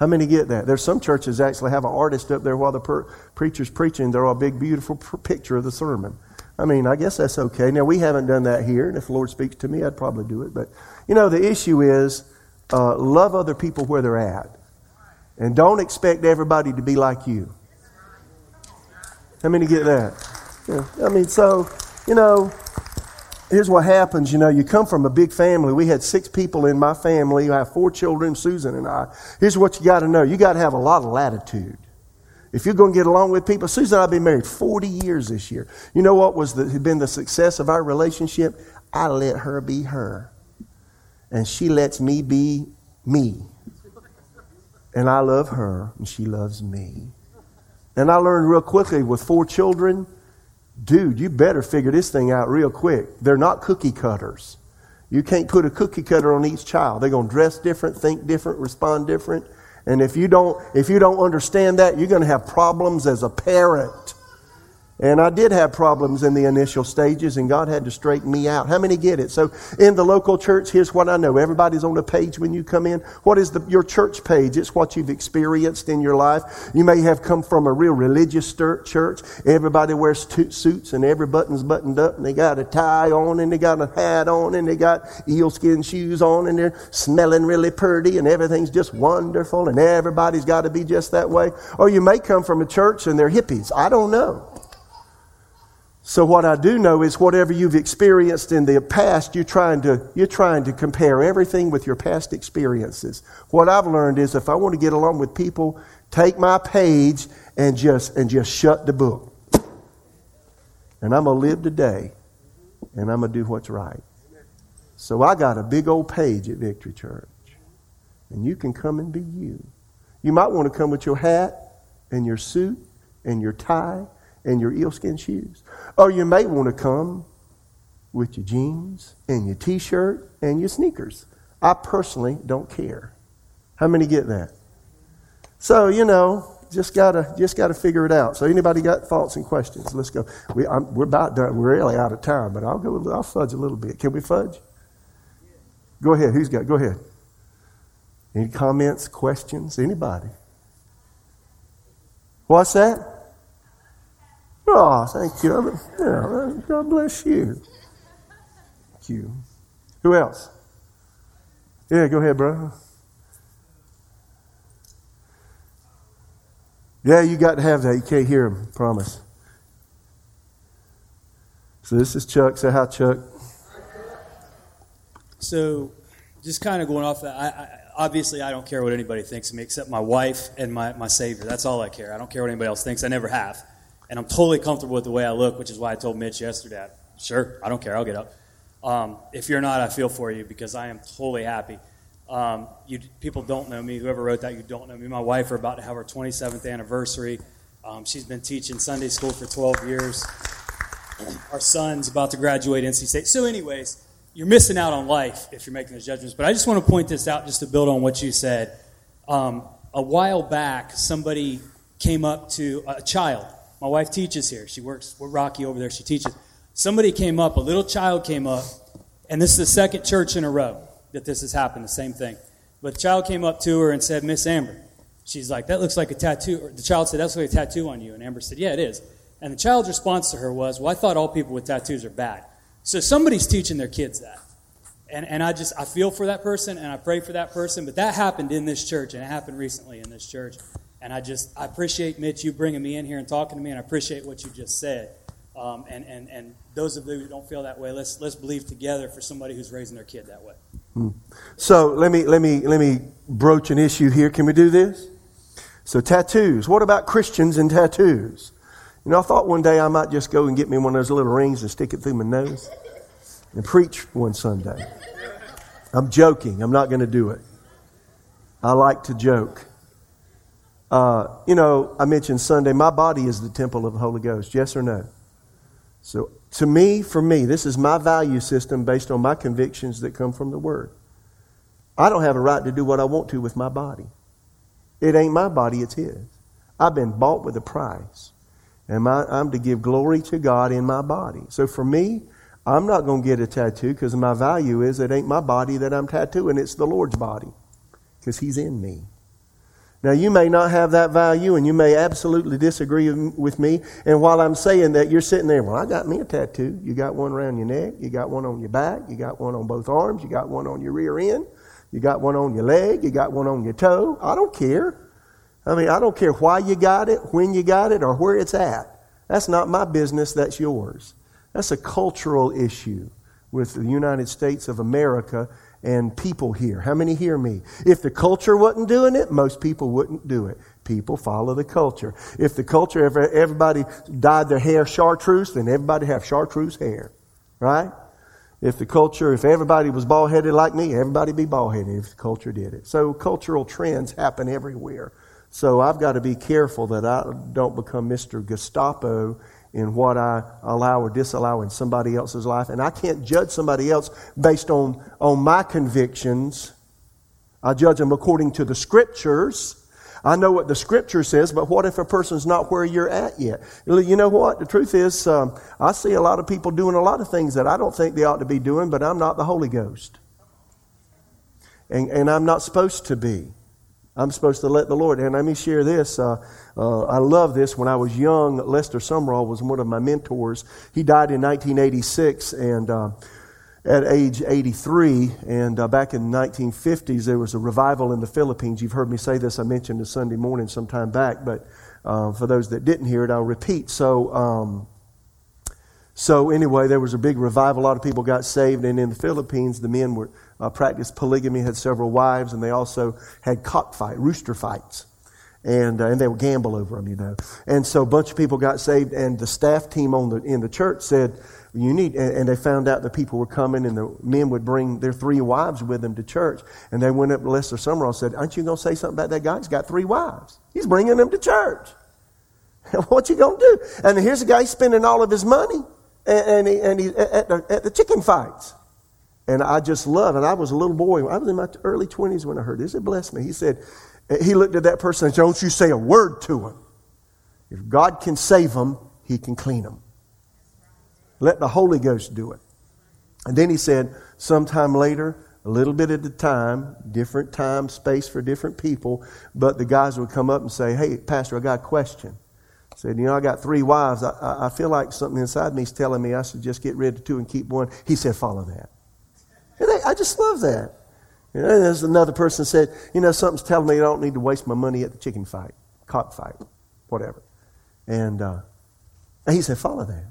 How many get that? There's some churches actually have an artist up there while the per- preacher's preaching. They're a big, beautiful pr- picture of the sermon. I mean, I guess that's okay. Now, we haven't done that here, and if the Lord speaks to me, I'd probably do it. But, you know, the issue is uh, love other people where they're at. And don't expect everybody to be like you. How many get that? Yeah. I mean, so, you know, here's what happens. You know, you come from a big family. We had six people in my family. I have four children, Susan and I. Here's what you got to know. You got to have a lot of latitude. If you're going to get along with people, Susan and I have been married 40 years this year. You know what was the, been the success of our relationship? I let her be her. And she lets me be me. And I love her, and she loves me. And I learned real quickly with four children, dude, you better figure this thing out real quick. They're not cookie cutters. You can't put a cookie cutter on each child. They're going to dress different, think different, respond different. And if you don't, if you don't understand that, you're going to have problems as a parent. And I did have problems in the initial stages, and God had to straighten me out. How many get it? So, in the local church, here's what I know. Everybody's on a page when you come in. What is the, your church page? It's what you've experienced in your life. You may have come from a real religious church. Everybody wears suits, and every button's buttoned up, and they got a tie on, and they got a hat on, and they got eel skin shoes on, and they're smelling really pretty, and everything's just wonderful, and everybody's got to be just that way. Or you may come from a church and they're hippies. I don't know. So what I do know is whatever you've experienced in the past, you're trying to, you're trying to compare everything with your past experiences. What I've learned is if I want to get along with people, take my page and just, and just shut the book. And I'm going to live today and I'm going to do what's right. So I got a big old page at Victory Church. And you can come and be you. You might want to come with your hat and your suit and your tie and your eelskin shoes. Or you may want to come with your jeans and your t shirt and your sneakers. I personally don't care. How many get that? So, you know, just gotta just gotta figure it out. So, anybody got thoughts and questions? Let's go. We, we're about done. We're really out of time, but I'll go. I'll fudge a little bit. Can we fudge? Go ahead. Who's got? Go ahead. Any comments, questions? Anybody? What's that? Oh, thank you. Yeah, God bless you. Thank you. Who else? Yeah, go ahead, bro. Yeah, you got to have that. You can't hear him, promise. So this is Chuck. Say hi, Chuck. So, just kind of going off that, I, I, obviously I don't care what anybody thinks of me except my wife and my, my Savior. That's all I care. I don't care what anybody else thinks. I never have. And I'm totally comfortable with the way I look, which is why I told Mitch yesterday, sure, I don't care. I'll get up. Um, if you're not, I feel for you because I am totally happy. Um, you, people don't know me. Whoever wrote that, you don't know me. My wife are about to have her 27th anniversary. Um, she's been teaching Sunday school for 12 years. Our son's about to graduate NC State. So, anyways, you're missing out on life if you're making those judgments. But I just want to point this out just to build on what you said. Um, a while back, somebody came up to a child. My wife teaches here. She works with Rocky over there. She teaches. Somebody came up, a little child came up, and this is the second church in a row that this has happened, the same thing. But the child came up to her and said, Miss Amber. She's like, that looks like a tattoo. The child said, that's like a tattoo on you. And Amber said, yeah, it is. And the child's response to her was, well, I thought all people with tattoos are bad. So somebody's teaching their kids that. And, and I just, I feel for that person and I pray for that person. But that happened in this church and it happened recently in this church. And I just, I appreciate, Mitch, you bringing me in here and talking to me. And I appreciate what you just said. Um, and, and, and those of you who don't feel that way, let's, let's believe together for somebody who's raising their kid that way. Hmm. So let me, let, me, let me broach an issue here. Can we do this? So, tattoos. What about Christians and tattoos? You know, I thought one day I might just go and get me one of those little rings and stick it through my nose and preach one Sunday. I'm joking. I'm not going to do it. I like to joke. Uh, you know, I mentioned Sunday, my body is the temple of the Holy Ghost. Yes or no? So, to me, for me, this is my value system based on my convictions that come from the Word. I don't have a right to do what I want to with my body. It ain't my body, it's His. I've been bought with a price. And my, I'm to give glory to God in my body. So for me, I'm not going to get a tattoo because my value is it ain't my body that I'm tattooing, it's the Lord's body because He's in me. Now, you may not have that value and you may absolutely disagree with me. And while I'm saying that, you're sitting there, well, I got me a tattoo. You got one around your neck, you got one on your back, you got one on both arms, you got one on your rear end, you got one on your leg, you got one on your toe. I don't care. I mean, I don't care why you got it, when you got it, or where it's at. That's not my business, that's yours. That's a cultural issue with the United States of America and people here. How many hear me? If the culture wasn't doing it, most people wouldn't do it. People follow the culture. If the culture, if everybody dyed their hair chartreuse, then everybody have chartreuse hair. Right? If the culture, if everybody was bald headed like me, everybody be bald headed if the culture did it. So cultural trends happen everywhere. So I've got to be careful that I don't become Mr. Gestapo in what I allow or disallow in somebody else's life. And I can't judge somebody else based on, on my convictions. I judge them according to the scriptures. I know what the scripture says, but what if a person's not where you're at yet? You know what? The truth is, um, I see a lot of people doing a lot of things that I don't think they ought to be doing, but I'm not the Holy Ghost. And, and I'm not supposed to be. I'm supposed to let the Lord. And let me share this. Uh, uh, I love this. When I was young, Lester Sumrall was one of my mentors. He died in 1986 and uh, at age 83. And uh, back in the 1950s, there was a revival in the Philippines. You've heard me say this. I mentioned it Sunday morning some time back. But uh, for those that didn't hear it, I'll repeat. So, um, so anyway, there was a big revival. A lot of people got saved. And in the Philippines, the men were uh, practiced polygamy, had several wives, and they also had cockfight, rooster fights. And, uh, and they would gamble over them, you know. And so a bunch of people got saved, and the staff team on the, in the church said, you need, and, they found out that people were coming, and the men would bring their three wives with them to church. And they went up to Lester Sumrall and said, Aren't you going to say something about that guy? He's got three wives. He's bringing them to church. what you going to do? And here's a guy spending all of his money and, and, he, and he, at, the, at the chicken fights. And I just love it. I was a little boy. I was in my early 20s when I heard this. It blessed me. He said, eh, he looked at that person and said, Don't you say a word to him. If God can save them, he can clean them. Let the Holy Ghost do it. And then he said, sometime later, a little bit at a time, different time, space for different people, but the guys would come up and say, Hey, Pastor, I got a question. Said, you know, I got three wives. I, I feel like something inside me is telling me I should just get rid of two and keep one. He said, follow that. And I, just love that. Know, there's another person said, you know, something's telling me I don't need to waste my money at the chicken fight, cockfight, whatever. And, uh, and he said, follow that.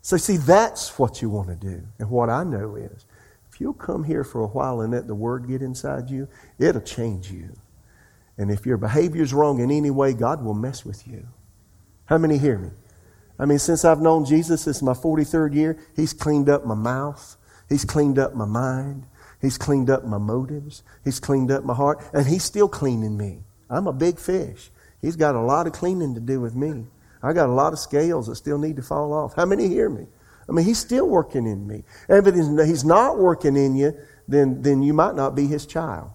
So, see, that's what you want to do. And what I know is, if you'll come here for a while and let the word get inside you, it'll change you. And if your behavior is wrong in any way, God will mess with you. How many hear me? I mean, since I've known Jesus, this is my 43rd year, He's cleaned up my mouth, He's cleaned up my mind, He's cleaned up my motives, He's cleaned up my heart, and He's still cleaning me. I'm a big fish. He's got a lot of cleaning to do with me. I got a lot of scales that still need to fall off. How many hear me? I mean, he's still working in me. And if he's not working in you, then, then you might not be his child.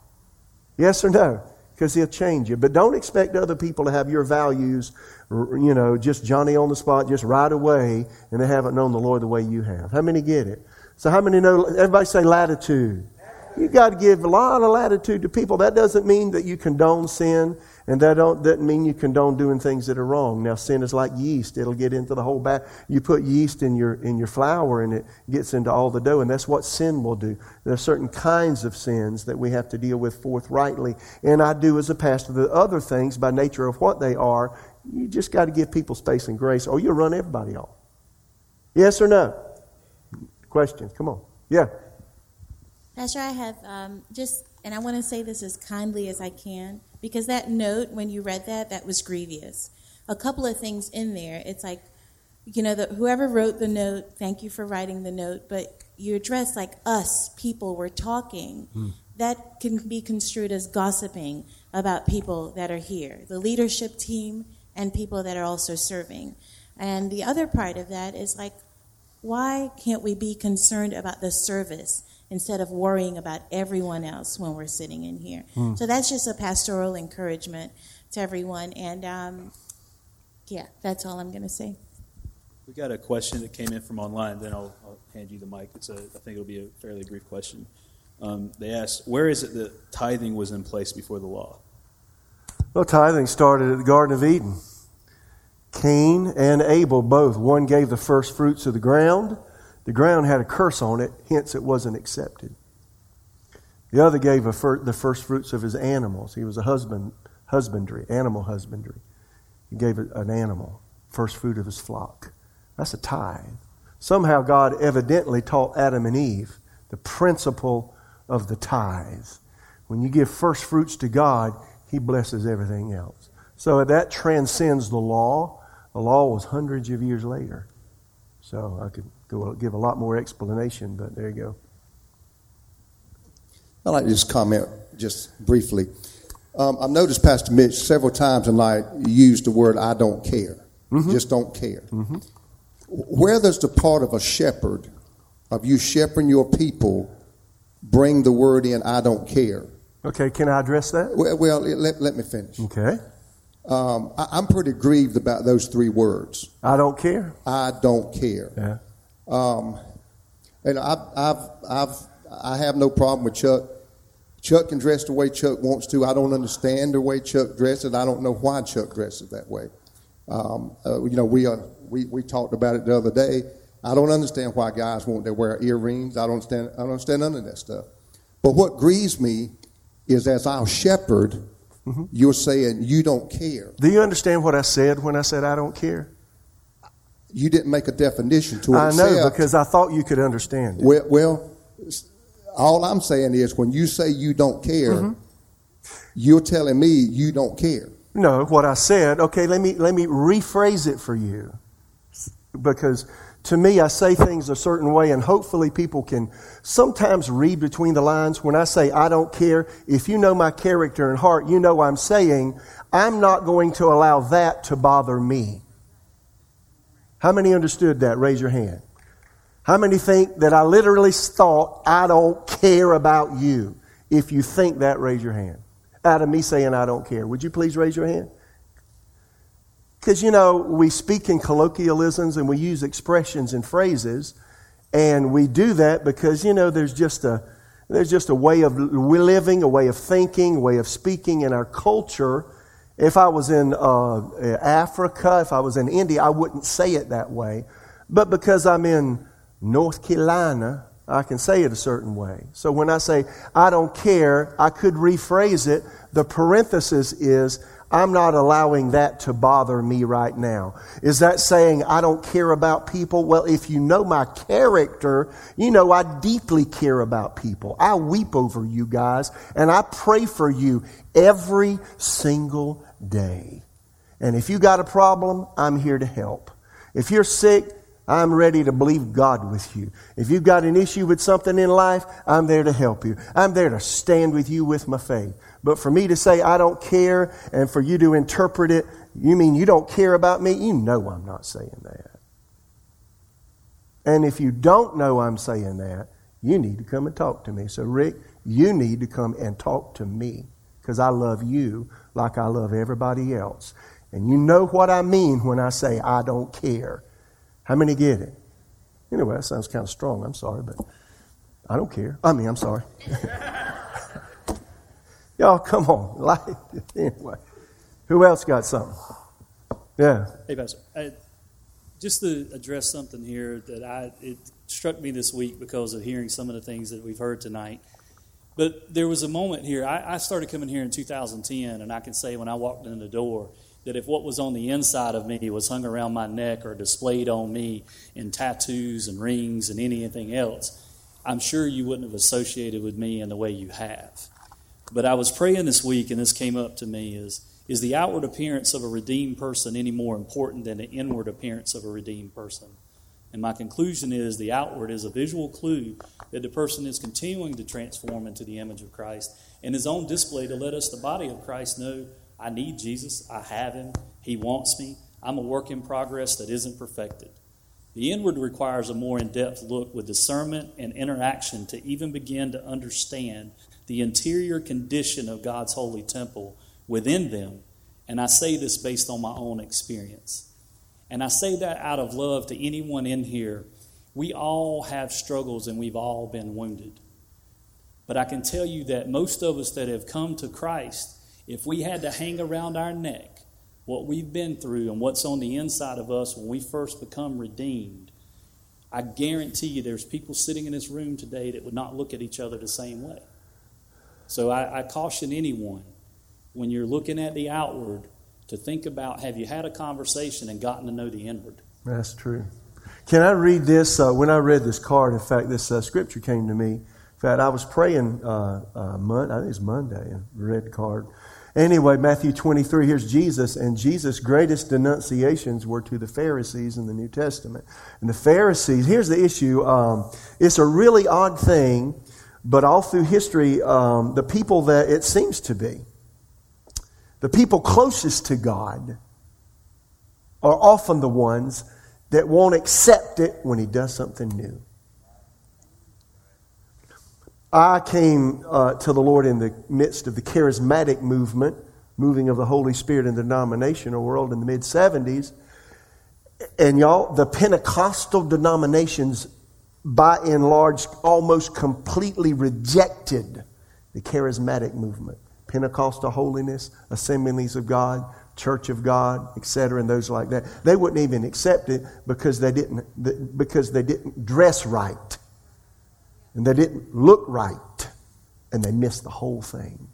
Yes or no? Because he'll change you. But don't expect other people to have your values, you know, just Johnny on the spot, just right away, and they haven't known the Lord the way you have. How many get it? So how many know? Everybody say latitude. You got to give a lot of latitude to people. That doesn't mean that you condone sin. And that don't, doesn't mean you condone doing things that are wrong. Now, sin is like yeast. It'll get into the whole bat. You put yeast in your, in your flour and it gets into all the dough. And that's what sin will do. There are certain kinds of sins that we have to deal with forthrightly. And I do as a pastor. The other things, by nature of what they are, you just got to give people space and grace or you'll run everybody off. Yes or no? Questions? Come on. Yeah. Pastor, I have um, just, and I want to say this as kindly as I can because that note, when you read that, that was grievous. A couple of things in there. It's like, you know, the, whoever wrote the note, thank you for writing the note, but you address like us, people, were talking. Mm. That can be construed as gossiping about people that are here, the leadership team, and people that are also serving. And the other part of that is like, why can't we be concerned about the service? instead of worrying about everyone else when we're sitting in here. Mm. So that's just a pastoral encouragement to everyone. And um, yeah, that's all I'm going to say. We got a question that came in from online. Then I'll, I'll hand you the mic. It's a, I think it'll be a fairly brief question. Um, they asked, "Where is it that tithing was in place before the law?" Well, tithing started at the Garden of Eden. Cain and Abel both. One gave the first fruits of the ground, the ground had a curse on it, hence it wasn't accepted. The other gave fir- the first fruits of his animals. He was a husband, husbandry, animal husbandry. He gave an animal, first fruit of his flock. That's a tithe. Somehow God evidently taught Adam and Eve the principle of the tithe. When you give first fruits to God, He blesses everything else. So that transcends the law. The law was hundreds of years later. So I could go give a lot more explanation, but there you go. I'd like to just comment just briefly. Um, I've noticed Pastor Mitch several times tonight you use the word "I don't care," mm-hmm. just don't care. Mm-hmm. Where does the part of a shepherd, of you shepherding your people, bring the word in "I don't care"? Okay, can I address that? Well, well let, let me finish. Okay. Um, I, am pretty grieved about those three words. I don't care. I don't care. Yeah. Um, and I've, I've, I've, I have no problem with Chuck. Chuck can dress the way Chuck wants to. I don't understand the way Chuck dresses. I don't know why Chuck dresses that way. Um, uh, you know, we, uh, we, we talked about it the other day. I don't understand why guys want to wear earrings. I don't understand, I don't understand none of that stuff. But what grieves me is as our shepherd, mm-hmm. you're saying you don't care. Do you understand what I said when I said I don't care? you didn't make a definition to it. I know because I thought you could understand it. Well, well, all I'm saying is when you say you don't care, mm-hmm. you're telling me you don't care. No, what I said. Okay, let me let me rephrase it for you, because to me I say things a certain way, and hopefully people can sometimes read between the lines. When I say I don't care, if you know my character and heart, you know I'm saying I'm not going to allow that to bother me. How many understood that? Raise your hand. How many think that I literally thought, I don't care about you? If you think that, raise your hand. Out of me saying, I don't care. Would you please raise your hand? Because, you know, we speak in colloquialisms and we use expressions and phrases, and we do that because, you know, there's just a, there's just a way of living, a way of thinking, a way of speaking in our culture If I was in uh, Africa, if I was in India, I wouldn't say it that way. But because I'm in North Carolina, I can say it a certain way. So when I say, I don't care, I could rephrase it. The parenthesis is, I'm not allowing that to bother me right now. Is that saying I don't care about people? Well, if you know my character, you know I deeply care about people. I weep over you guys and I pray for you every single day. And if you got a problem, I'm here to help. If you're sick, I'm ready to believe God with you. If you've got an issue with something in life, I'm there to help you. I'm there to stand with you with my faith. But for me to say I don't care and for you to interpret it, you mean you don't care about me? You know I'm not saying that. And if you don't know I'm saying that, you need to come and talk to me. So, Rick, you need to come and talk to me because I love you like I love everybody else. And you know what I mean when I say I don't care. How many get it? Anyway, that sounds kind of strong. I'm sorry, but I don't care. I mean, I'm sorry. Y'all, come on. Like, anyway, who else got something? Yeah. Hey, Pastor. I, just to address something here that I it struck me this week because of hearing some of the things that we've heard tonight. But there was a moment here. I, I started coming here in 2010, and I can say when I walked in the door, that if what was on the inside of me was hung around my neck or displayed on me in tattoos and rings and anything else, I'm sure you wouldn't have associated with me in the way you have. But I was praying this week, and this came up to me is, is the outward appearance of a redeemed person any more important than the inward appearance of a redeemed person? And my conclusion is the outward is a visual clue that the person is continuing to transform into the image of Christ and is on display to let us, the body of Christ, know I need Jesus. I have him. He wants me. I'm a work in progress that isn't perfected. The inward requires a more in depth look with discernment and interaction to even begin to understand the interior condition of God's holy temple within them. And I say this based on my own experience. And I say that out of love to anyone in here. We all have struggles and we've all been wounded. But I can tell you that most of us that have come to Christ if we had to hang around our neck what we've been through and what's on the inside of us when we first become redeemed, I guarantee you there's people sitting in this room today that would not look at each other the same way. So I, I caution anyone when you're looking at the outward to think about have you had a conversation and gotten to know the inward? That's true. Can I read this? Uh, when I read this card, in fact, this uh, scripture came to me. In fact, I was praying, uh, uh, Mon- I think it's Monday, and read card. Anyway, Matthew 23, here's Jesus, and Jesus' greatest denunciations were to the Pharisees in the New Testament. And the Pharisees, here's the issue um, it's a really odd thing, but all through history, um, the people that it seems to be, the people closest to God, are often the ones that won't accept it when He does something new. I came uh, to the Lord in the midst of the charismatic movement, moving of the Holy Spirit in the denominational world in the mid 70s. And y'all, the Pentecostal denominations, by and large, almost completely rejected the charismatic movement. Pentecostal holiness, assemblies of God, Church of God, etc., and those like that. They wouldn't even accept it because they didn't, because they didn't dress right and they didn't look right, and they missed the whole thing.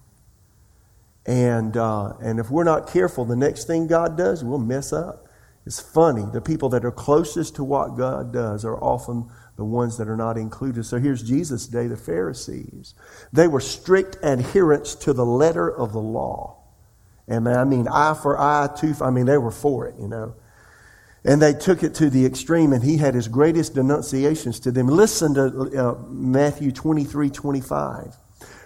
And, uh, and if we're not careful, the next thing God does, we'll mess up. It's funny. The people that are closest to what God does are often the ones that are not included. So here's Jesus' day, the Pharisees. They were strict adherents to the letter of the law. And I mean, eye for eye, tooth, I mean, they were for it, you know. And they took it to the extreme, and he had his greatest denunciations to them. Listen to uh, Matthew 23 25.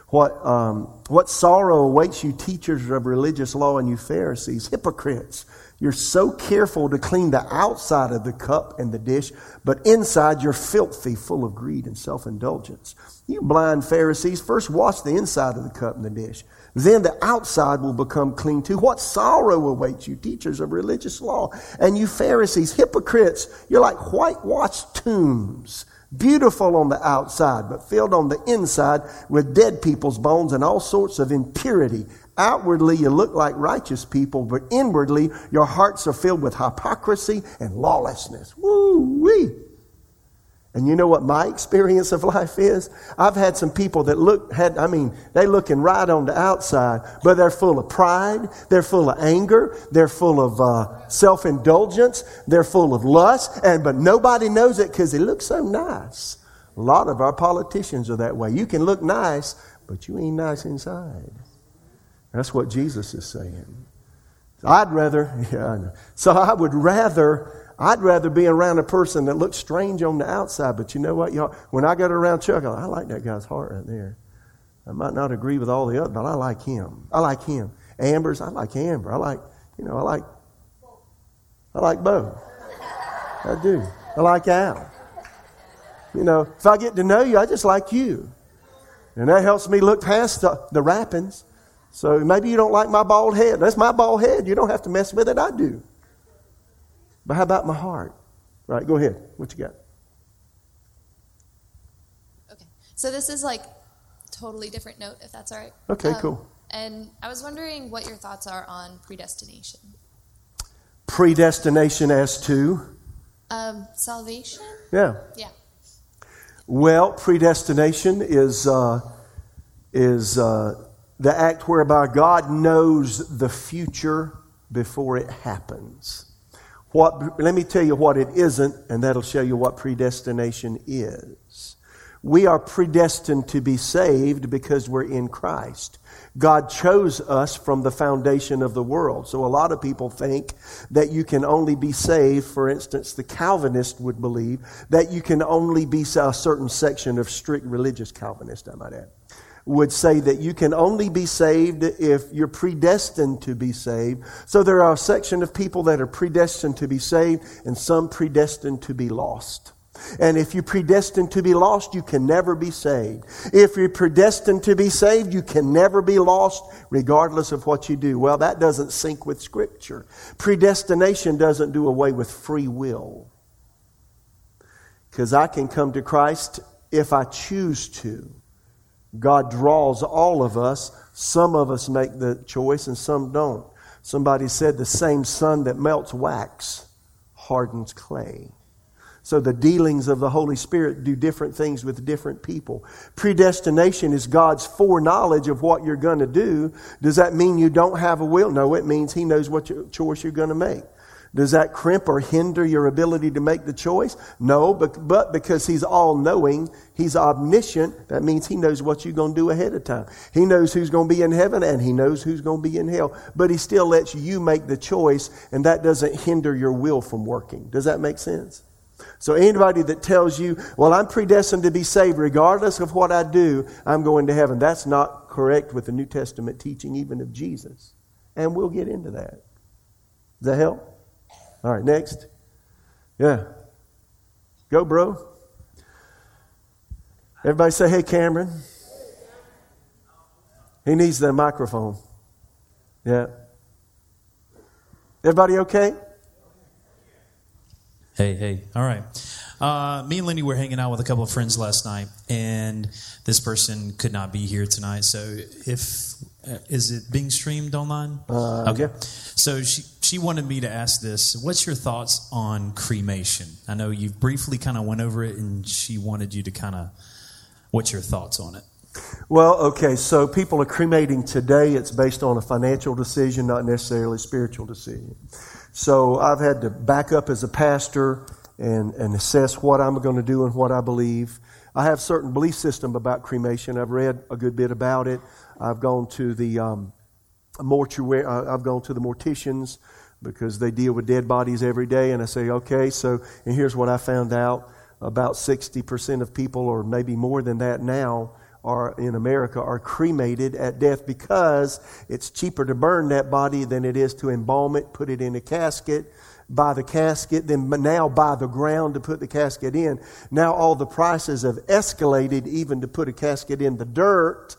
What, um, what sorrow awaits you, teachers of religious law, and you Pharisees, hypocrites! You're so careful to clean the outside of the cup and the dish, but inside you're filthy, full of greed and self indulgence. You blind Pharisees, first wash the inside of the cup and the dish then the outside will become clean too. What sorrow awaits you, teachers of religious law, and you Pharisees, hypocrites. You're like whitewashed tombs, beautiful on the outside, but filled on the inside with dead people's bones and all sorts of impurity. Outwardly, you look like righteous people, but inwardly, your hearts are filled with hypocrisy and lawlessness. Woo wee! And you know what my experience of life is? I've had some people that look, had, I mean, they looking right on the outside, but they're full of pride, they're full of anger, they're full of uh, self-indulgence, they're full of lust, and but nobody knows it because they look so nice. A lot of our politicians are that way. You can look nice, but you ain't nice inside. That's what Jesus is saying. I'd rather, yeah, so I would rather, I'd rather be around a person that looks strange on the outside, but you know what, y'all? When I get around Chuck, I, I like that guy's heart right there. I might not agree with all the other, but I like him. I like him. Amber's, I like Amber. I like, you know, I like, I like Bo. I do. I like Al. You know, if I get to know you, I just like you. And that helps me look past the, the wrappings. So maybe you don't like my bald head. That's my bald head. You don't have to mess with it. I do. But how about my heart? Right, go ahead. What you got? Okay. So this is like totally different note, if that's all right. Okay, Um, cool. And I was wondering what your thoughts are on predestination. Predestination as to? Um, salvation? Yeah. Yeah. Well, predestination is, uh, is uh, the act whereby God knows the future before it happens. What, let me tell you what it isn't, and that'll show you what predestination is. We are predestined to be saved because we're in Christ. God chose us from the foundation of the world. So a lot of people think that you can only be saved, for instance, the Calvinist would believe that you can only be a certain section of strict religious Calvinist, I might add, would say that you can only be saved if you're predestined to be saved. So there are a section of people that are predestined to be saved and some predestined to be lost. And if you're predestined to be lost, you can never be saved. If you're predestined to be saved, you can never be lost, regardless of what you do. Well, that doesn't sync with Scripture. Predestination doesn't do away with free will. Because I can come to Christ if I choose to. God draws all of us. Some of us make the choice and some don't. Somebody said the same sun that melts wax hardens clay. So the dealings of the Holy Spirit do different things with different people. Predestination is God's foreknowledge of what you're going to do. Does that mean you don't have a will? No, it means He knows what choice you're going to make. Does that crimp or hinder your ability to make the choice? No, but, but because He's all knowing, He's omniscient, that means He knows what you're going to do ahead of time. He knows who's going to be in heaven and He knows who's going to be in hell. But He still lets you make the choice, and that doesn't hinder your will from working. Does that make sense? So anybody that tells you, well, I'm predestined to be saved regardless of what I do, I'm going to heaven, that's not correct with the New Testament teaching even of Jesus. And we'll get into that. Does that help? All right, next. Yeah. Go, bro. Everybody say, hey, Cameron. He needs the microphone. Yeah. Everybody okay? Hey, hey. All right. Uh, me and Lenny were hanging out with a couple of friends last night, and this person could not be here tonight. So, if is it being streamed online? Uh, okay. yeah. So she she wanted me to ask this. What's your thoughts on cremation? I know you briefly kind of went over it, and she wanted you to kind of. What's your thoughts on it? Well, okay, so people are cremating today. It's based on a financial decision, not necessarily a spiritual decision. So I've had to back up as a pastor and, and assess what I'm going to do and what I believe. I have certain belief system about cremation. I've read a good bit about it. I've gone to the um, mortuary. uh, I've gone to the morticians because they deal with dead bodies every day. And I say, okay, so and here's what I found out: about 60% of people, or maybe more than that now, are in America are cremated at death because it's cheaper to burn that body than it is to embalm it, put it in a casket, buy the casket, then now buy the ground to put the casket in. Now all the prices have escalated even to put a casket in the dirt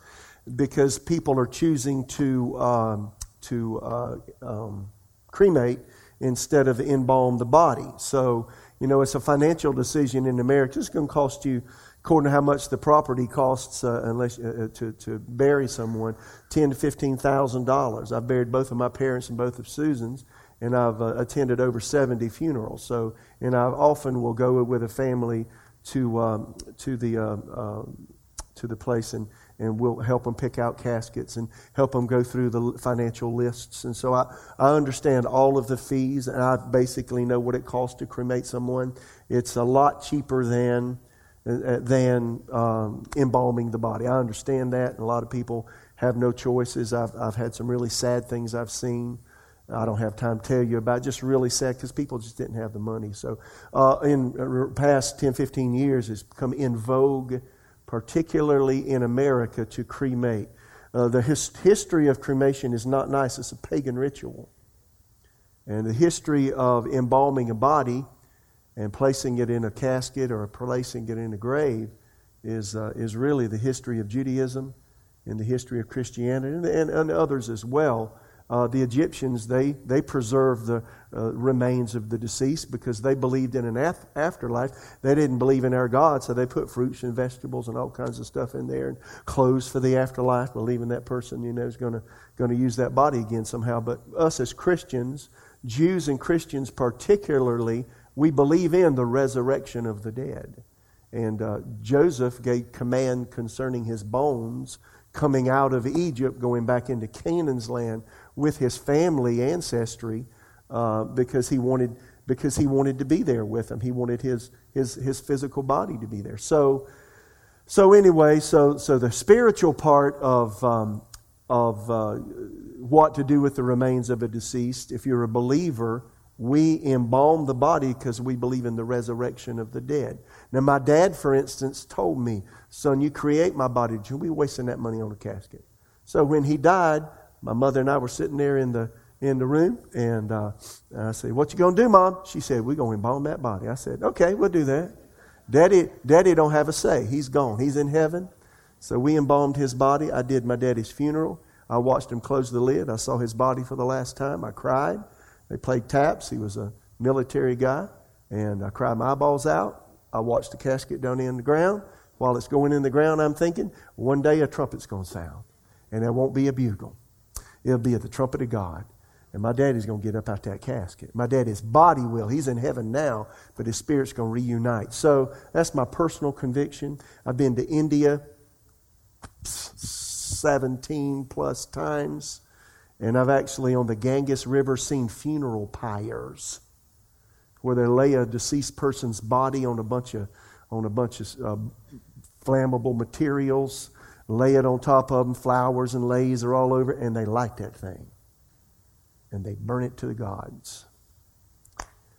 because people are choosing to um, to uh, um, cremate instead of embalm the body. So you know it's a financial decision in America. It's going to cost you according to how much the property costs uh, unless uh, uh, to, to bury someone, ten to fifteen thousand dollars. I've buried both of my parents and both of Susan's, and I've uh, attended over seventy funerals. So, and I often will go with a family to um, to the uh, uh, to the place and and we'll help them pick out caskets and help them go through the financial lists. And so I, I understand all of the fees, and I basically know what it costs to cremate someone. It's a lot cheaper than uh, than um, embalming the body. I understand that, and a lot of people have no choices. I've, I've had some really sad things I've seen. I don't have time to tell you about. Just really sad because people just didn't have the money. So, uh, in uh, past 10, 15 years, it's become in vogue, particularly in America, to cremate. Uh, the his- history of cremation is not nice. It's a pagan ritual. And the history of embalming a body and placing it in a casket or placing it in a grave is, uh, is really the history of Judaism and the history of Christianity and, and, and others as well. Uh, the Egyptians, they, they preserved the uh, remains of the deceased because they believed in an af- afterlife. They didn't believe in our God, so they put fruits and vegetables and all kinds of stuff in there and clothes for the afterlife, believing that person, you know, is going to use that body again somehow. But us as Christians, Jews and Christians particularly, we believe in the resurrection of the dead. And uh, Joseph gave command concerning his bones coming out of Egypt, going back into Canaan's land with his family ancestry, uh, because he wanted because he wanted to be there with them. He wanted his his his physical body to be there. So so anyway, so so the spiritual part of um, of uh, what to do with the remains of a deceased, if you're a believer we embalm the body because we believe in the resurrection of the dead. Now, my dad, for instance, told me, son, you create my body. You'll be wasting that money on a casket. So when he died, my mother and I were sitting there in the in the room, and uh, I said, "What you gonna do, mom?" She said, "We're gonna embalm that body." I said, "Okay, we'll do that." Daddy, Daddy don't have a say. He's gone. He's in heaven. So we embalmed his body. I did my daddy's funeral. I watched him close the lid. I saw his body for the last time. I cried. They played taps. He was a military guy. And I cried my eyeballs out. I watched the casket down in the ground. While it's going in the ground, I'm thinking, one day a trumpet's going to sound. And there won't be a bugle. It'll be at the trumpet of God. And my daddy's going to get up out that casket. My daddy's body will. He's in heaven now, but his spirit's going to reunite. So that's my personal conviction. I've been to India 17 plus times. And I've actually, on the Ganges River, seen funeral pyres where they lay a deceased person's body on a bunch of, on a bunch of uh, flammable materials, lay it on top of them, flowers and leaves are all over, and they light that thing. And they burn it to the gods.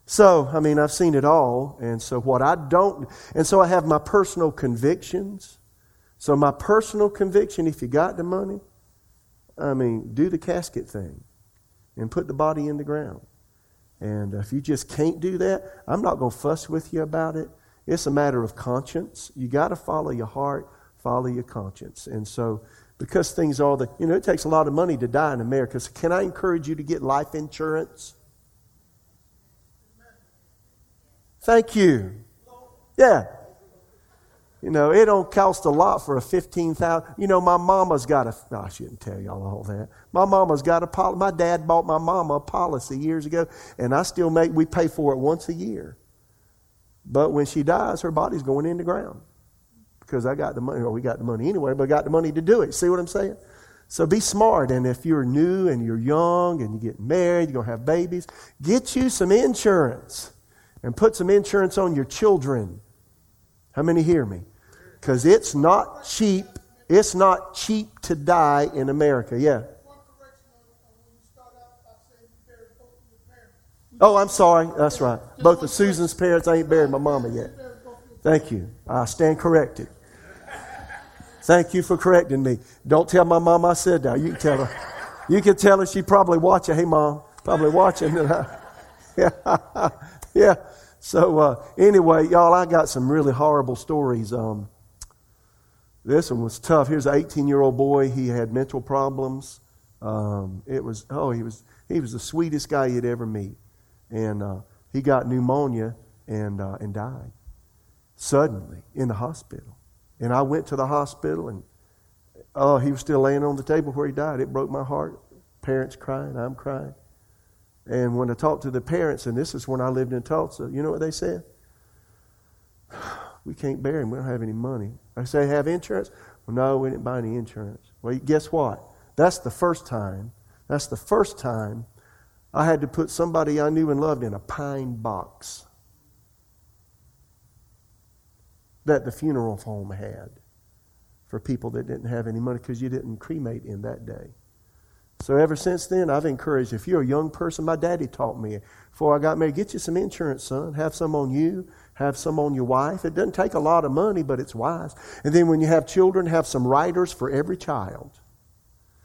So, I mean, I've seen it all. And so, what I don't, and so I have my personal convictions. So, my personal conviction, if you got the money, I mean, do the casket thing and put the body in the ground. And if you just can't do that, I'm not going to fuss with you about it. It's a matter of conscience. You got to follow your heart, follow your conscience. And so, because things are the, you know, it takes a lot of money to die in America. So, can I encourage you to get life insurance? Thank you. Yeah. You know, it don't cost a lot for a fifteen thousand. You know, my mama's got a. I shouldn't tell y'all all that. My mama's got a policy. My dad bought my mama a policy years ago, and I still make. We pay for it once a year. But when she dies, her body's going in the ground because I got the money. or we got the money anyway, but I got the money to do it. See what I'm saying? So be smart. And if you're new and you're young and you get married, you're gonna have babies, get you some insurance and put some insurance on your children. How many hear me? Because it's not cheap. It's not cheap to die in America. Yeah. Oh, I'm sorry. That's right. Both of Susan's parents, I ain't buried my mama yet. Thank you. I stand corrected. Thank you for correcting me. Don't tell my mom I said that. You can tell her. You can tell her she probably watching. Hey, mom, probably watching. yeah, yeah. So uh, anyway, y'all, I got some really horrible stories. Um, this one was tough. Here's an 18 year old boy. He had mental problems. Um, it was oh he was he was the sweetest guy you'd ever meet, and uh, he got pneumonia and uh, and died. suddenly in the hospital. And I went to the hospital, and oh, he was still laying on the table where he died. It broke my heart. Parents crying, I'm crying. And when I talked to the parents, and this is when I lived in Tulsa, you know what they said? We can't bury him. We don't have any money. I say, have insurance? Well, no, we didn't buy any insurance. Well, guess what? That's the first time. That's the first time I had to put somebody I knew and loved in a pine box that the funeral home had for people that didn't have any money because you didn't cremate in that day. So ever since then, I've encouraged if you're a young person, my daddy taught me before I got married, get you some insurance, son. Have some on you, have some on your wife. It doesn't take a lot of money, but it's wise. And then when you have children, have some riders for every child.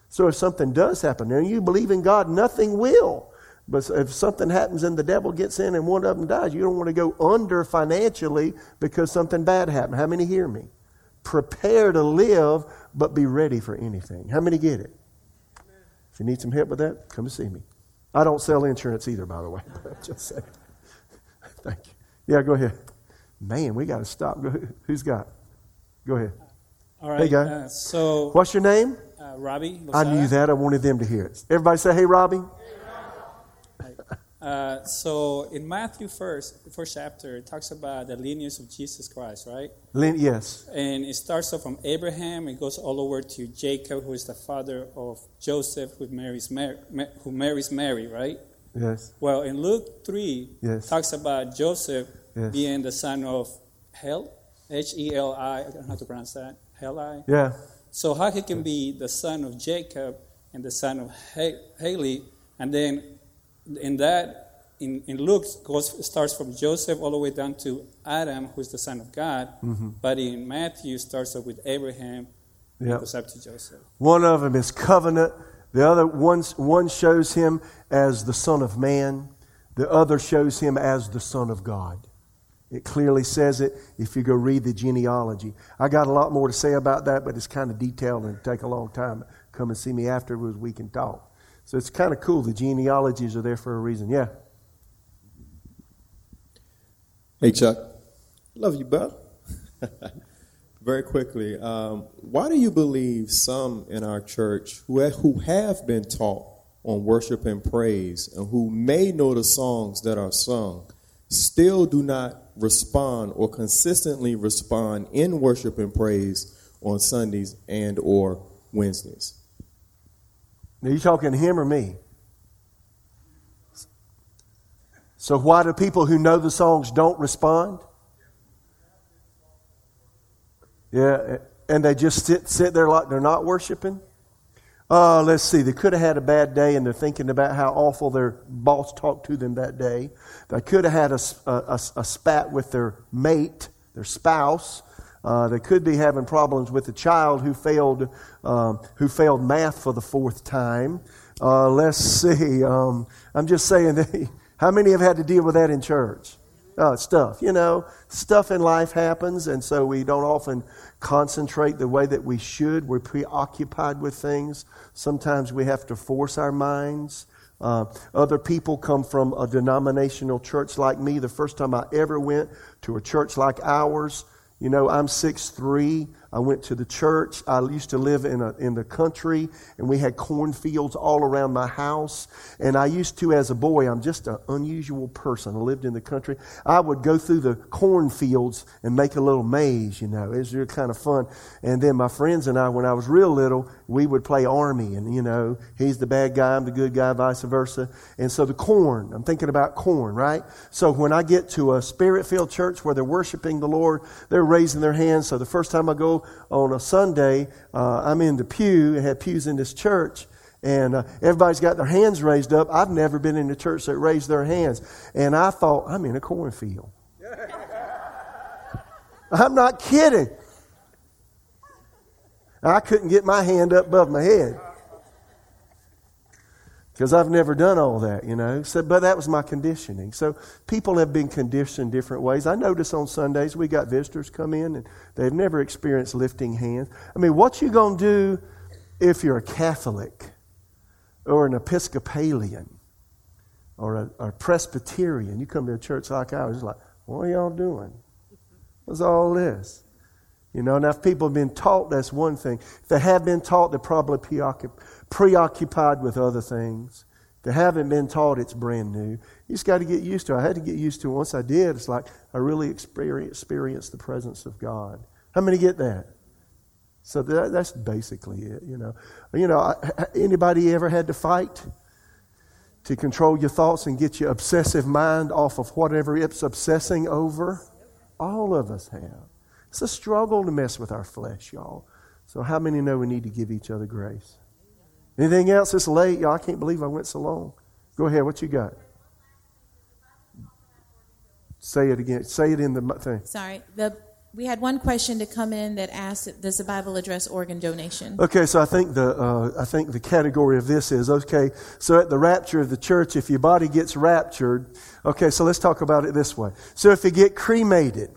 So if something does happen, and you believe in God, nothing will. But if something happens and the devil gets in and one of them dies, you don't want to go under financially because something bad happened. How many hear me? Prepare to live, but be ready for anything. How many get it? If you need some help with that, come and see me. I don't sell insurance either, by the way. Just saying. Thank you. Yeah, go ahead. Man, we got to stop. Who's got? Go ahead. All right. Hey, guy. Uh, so, What's your name? uh, Robbie. I knew that. I wanted them to hear it. Everybody say, hey, Robbie. Uh, so in Matthew first, first chapter, it talks about the lineage of Jesus Christ, right? Lynn, yes. And it starts off from Abraham. It goes all over to Jacob, who is the father of Joseph, who marries Mary, who marries Mary, right? Yes. Well, in Luke three, Yes. talks about Joseph Yes. being the son of Hel, H E L I. I don't know how to pronounce that. Heli. Yeah. So how he can be the son of Jacob and the son of Ha- Haley, and then in that in, in Luke goes starts from Joseph all the way down to Adam, who's the son of God. Mm-hmm. But in Matthew starts off with Abraham Yep. goes up to Joseph. One of them is covenant. The other one, one shows him as the Son of Man. The other shows him as the Son of God. It clearly says it if you go read the genealogy. I got a lot more to say about that, but it's kind of detailed and take a long time. Come and see me afterwards. We can talk. So it's kind of cool. The genealogies are there for a reason. Yeah. Hey, Chuck. Love you, bud. Very quickly, um, why do you believe some in our church who, ha- who have been taught on worship and praise and who may know the songs that are sung still do not respond or consistently respond in worship and praise on Sundays and or Wednesdays? Now, you talking to him or me? So, why do people who know the songs don't respond? Yeah, and they just sit, sit there like they're not worshiping? Uh, let's see, they could have had a bad day and they're thinking about how awful their boss talked to them that day. They could have had a a spat with their mate, their spouse. Uh, they could be having problems with a child who failed, um, who failed math for the fourth time. Uh, let's see. Um, I'm just saying, that, how many have had to deal with that in church? Uh, stuff, you know, stuff in life happens, and so we don't often concentrate the way that we should. We're preoccupied with things. Sometimes we have to force our minds. Uh, other people come from a denominational church like me. The first time I ever went to a church like ours, you know, I'm 6'3". I went to the church. I used to live in, a, in the country, and we had cornfields all around my house. And I used to, as a boy, I'm just an unusual person. I lived in the country. I would go through the cornfields and make a little maze, you know. It was really kind of fun. And then my friends and I, when I was real little, we would play army. And, you know, he's the bad guy, I'm the good guy, vice versa. And so the corn, I'm thinking about corn, right? So when I get to a spirit filled church where they're worshiping the Lord, they're raising their hands. So the first time I go on a Sunday, uh, I'm in the pew, and had pews in this church. And uh, everybody's got their hands raised up. I've never been in a church that raised their hands. And I thought, I'm in a cornfield. I'm not kidding. I couldn't get my hand up above my head because I've never done all that, you know. So, but that was my conditioning. So people have been conditioned different ways. I notice on Sundays we got visitors come in and they've never experienced lifting hands. I mean, what you gonna do if you're a Catholic or an Episcopalian or a, a Presbyterian? You come to a church like ours, it's like, what are y'all doing? What's all this? You know, now if people have been taught, that's one thing. If they have been taught, they're probably preoccupied with other things. They haven't been taught, it's brand new. You just got to get used to it. I had to get used to it. Once I did, it's like I really experienced the presence of God. How many get that? So that, that's basically it, you know. You know, anybody ever had to fight to control your thoughts and get your obsessive mind off of whatever it's obsessing over? All of us have. It's a struggle to mess with our flesh, y'all. So how many know we need to give each other grace? Anything else? It's late, y'all. I can't believe I went so long. Go ahead. What you got? Say it again. Say it in the thing. Sorry. The we had one question to come in that asked, "Does the Bible address organ donation?" Okay, so I think the uh, I think the category of this is okay. So at the rapture of the church, if your body gets raptured, okay. So let's talk about it this way. So if you get cremated,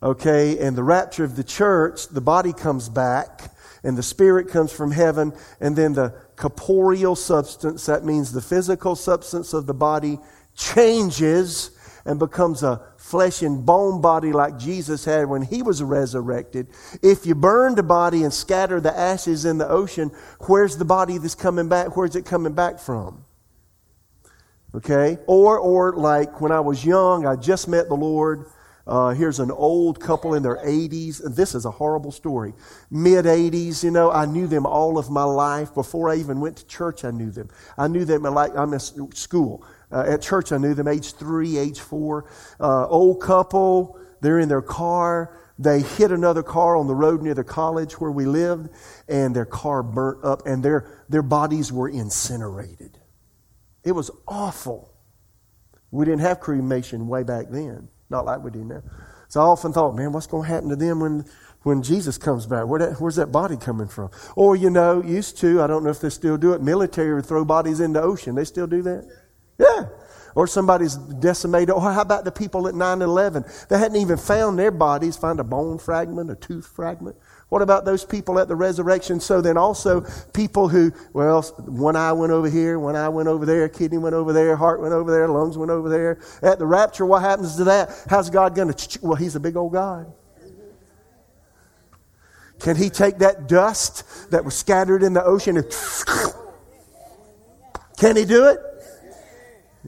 okay, and the rapture of the church, the body comes back, and the spirit comes from heaven, and then the corporeal substance, that means the physical substance of the body, changes and becomes a flesh and bone body like Jesus had when he was resurrected, if you burn the body and scatter the ashes in the ocean, where's the body that's coming back? Where's it coming back from? Okay? Or, or like when I was young, I just met the Lord. Uh, here's an old couple in their 80s. And this is a horrible story. Mid 80s, you know, I knew them all of my life. Before I even went to church, I knew them. I knew them like I'm in school. Uh, at church, I knew them age three, age four. Uh, old couple, they're in their car. They hit another car on the road near the college where we lived, and their car burnt up, and their, their bodies were incinerated. It was awful. We didn't have cremation way back then, not like we do now. So I often thought, man, what's going to happen to them when, when Jesus comes back? Where that, where's that body coming from? Or, you know, used to, I don't know if they still do it, military would throw bodies in the ocean. They still do that? Yeah. Or somebody's decimated. Or how about the people at 9 11? They hadn't even found their bodies, find a bone fragment, a tooth fragment. What about those people at the resurrection? So then also people who, well, one eye went over here, one eye went over there, kidney went over there, heart went over there, lungs went over there. At the rapture, what happens to that? How's God going to, well, he's a big old God. Can he take that dust that was scattered in the ocean and, can he do it?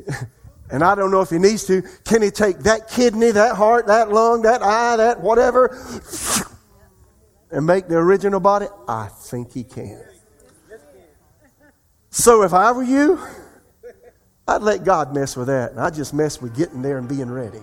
and I don't know if he needs to, can he take that kidney, that heart, that lung, that eye, that whatever, and make the original body? I think he can. So if I were you, I'd let God mess with that, and I'd just mess with getting there and being ready.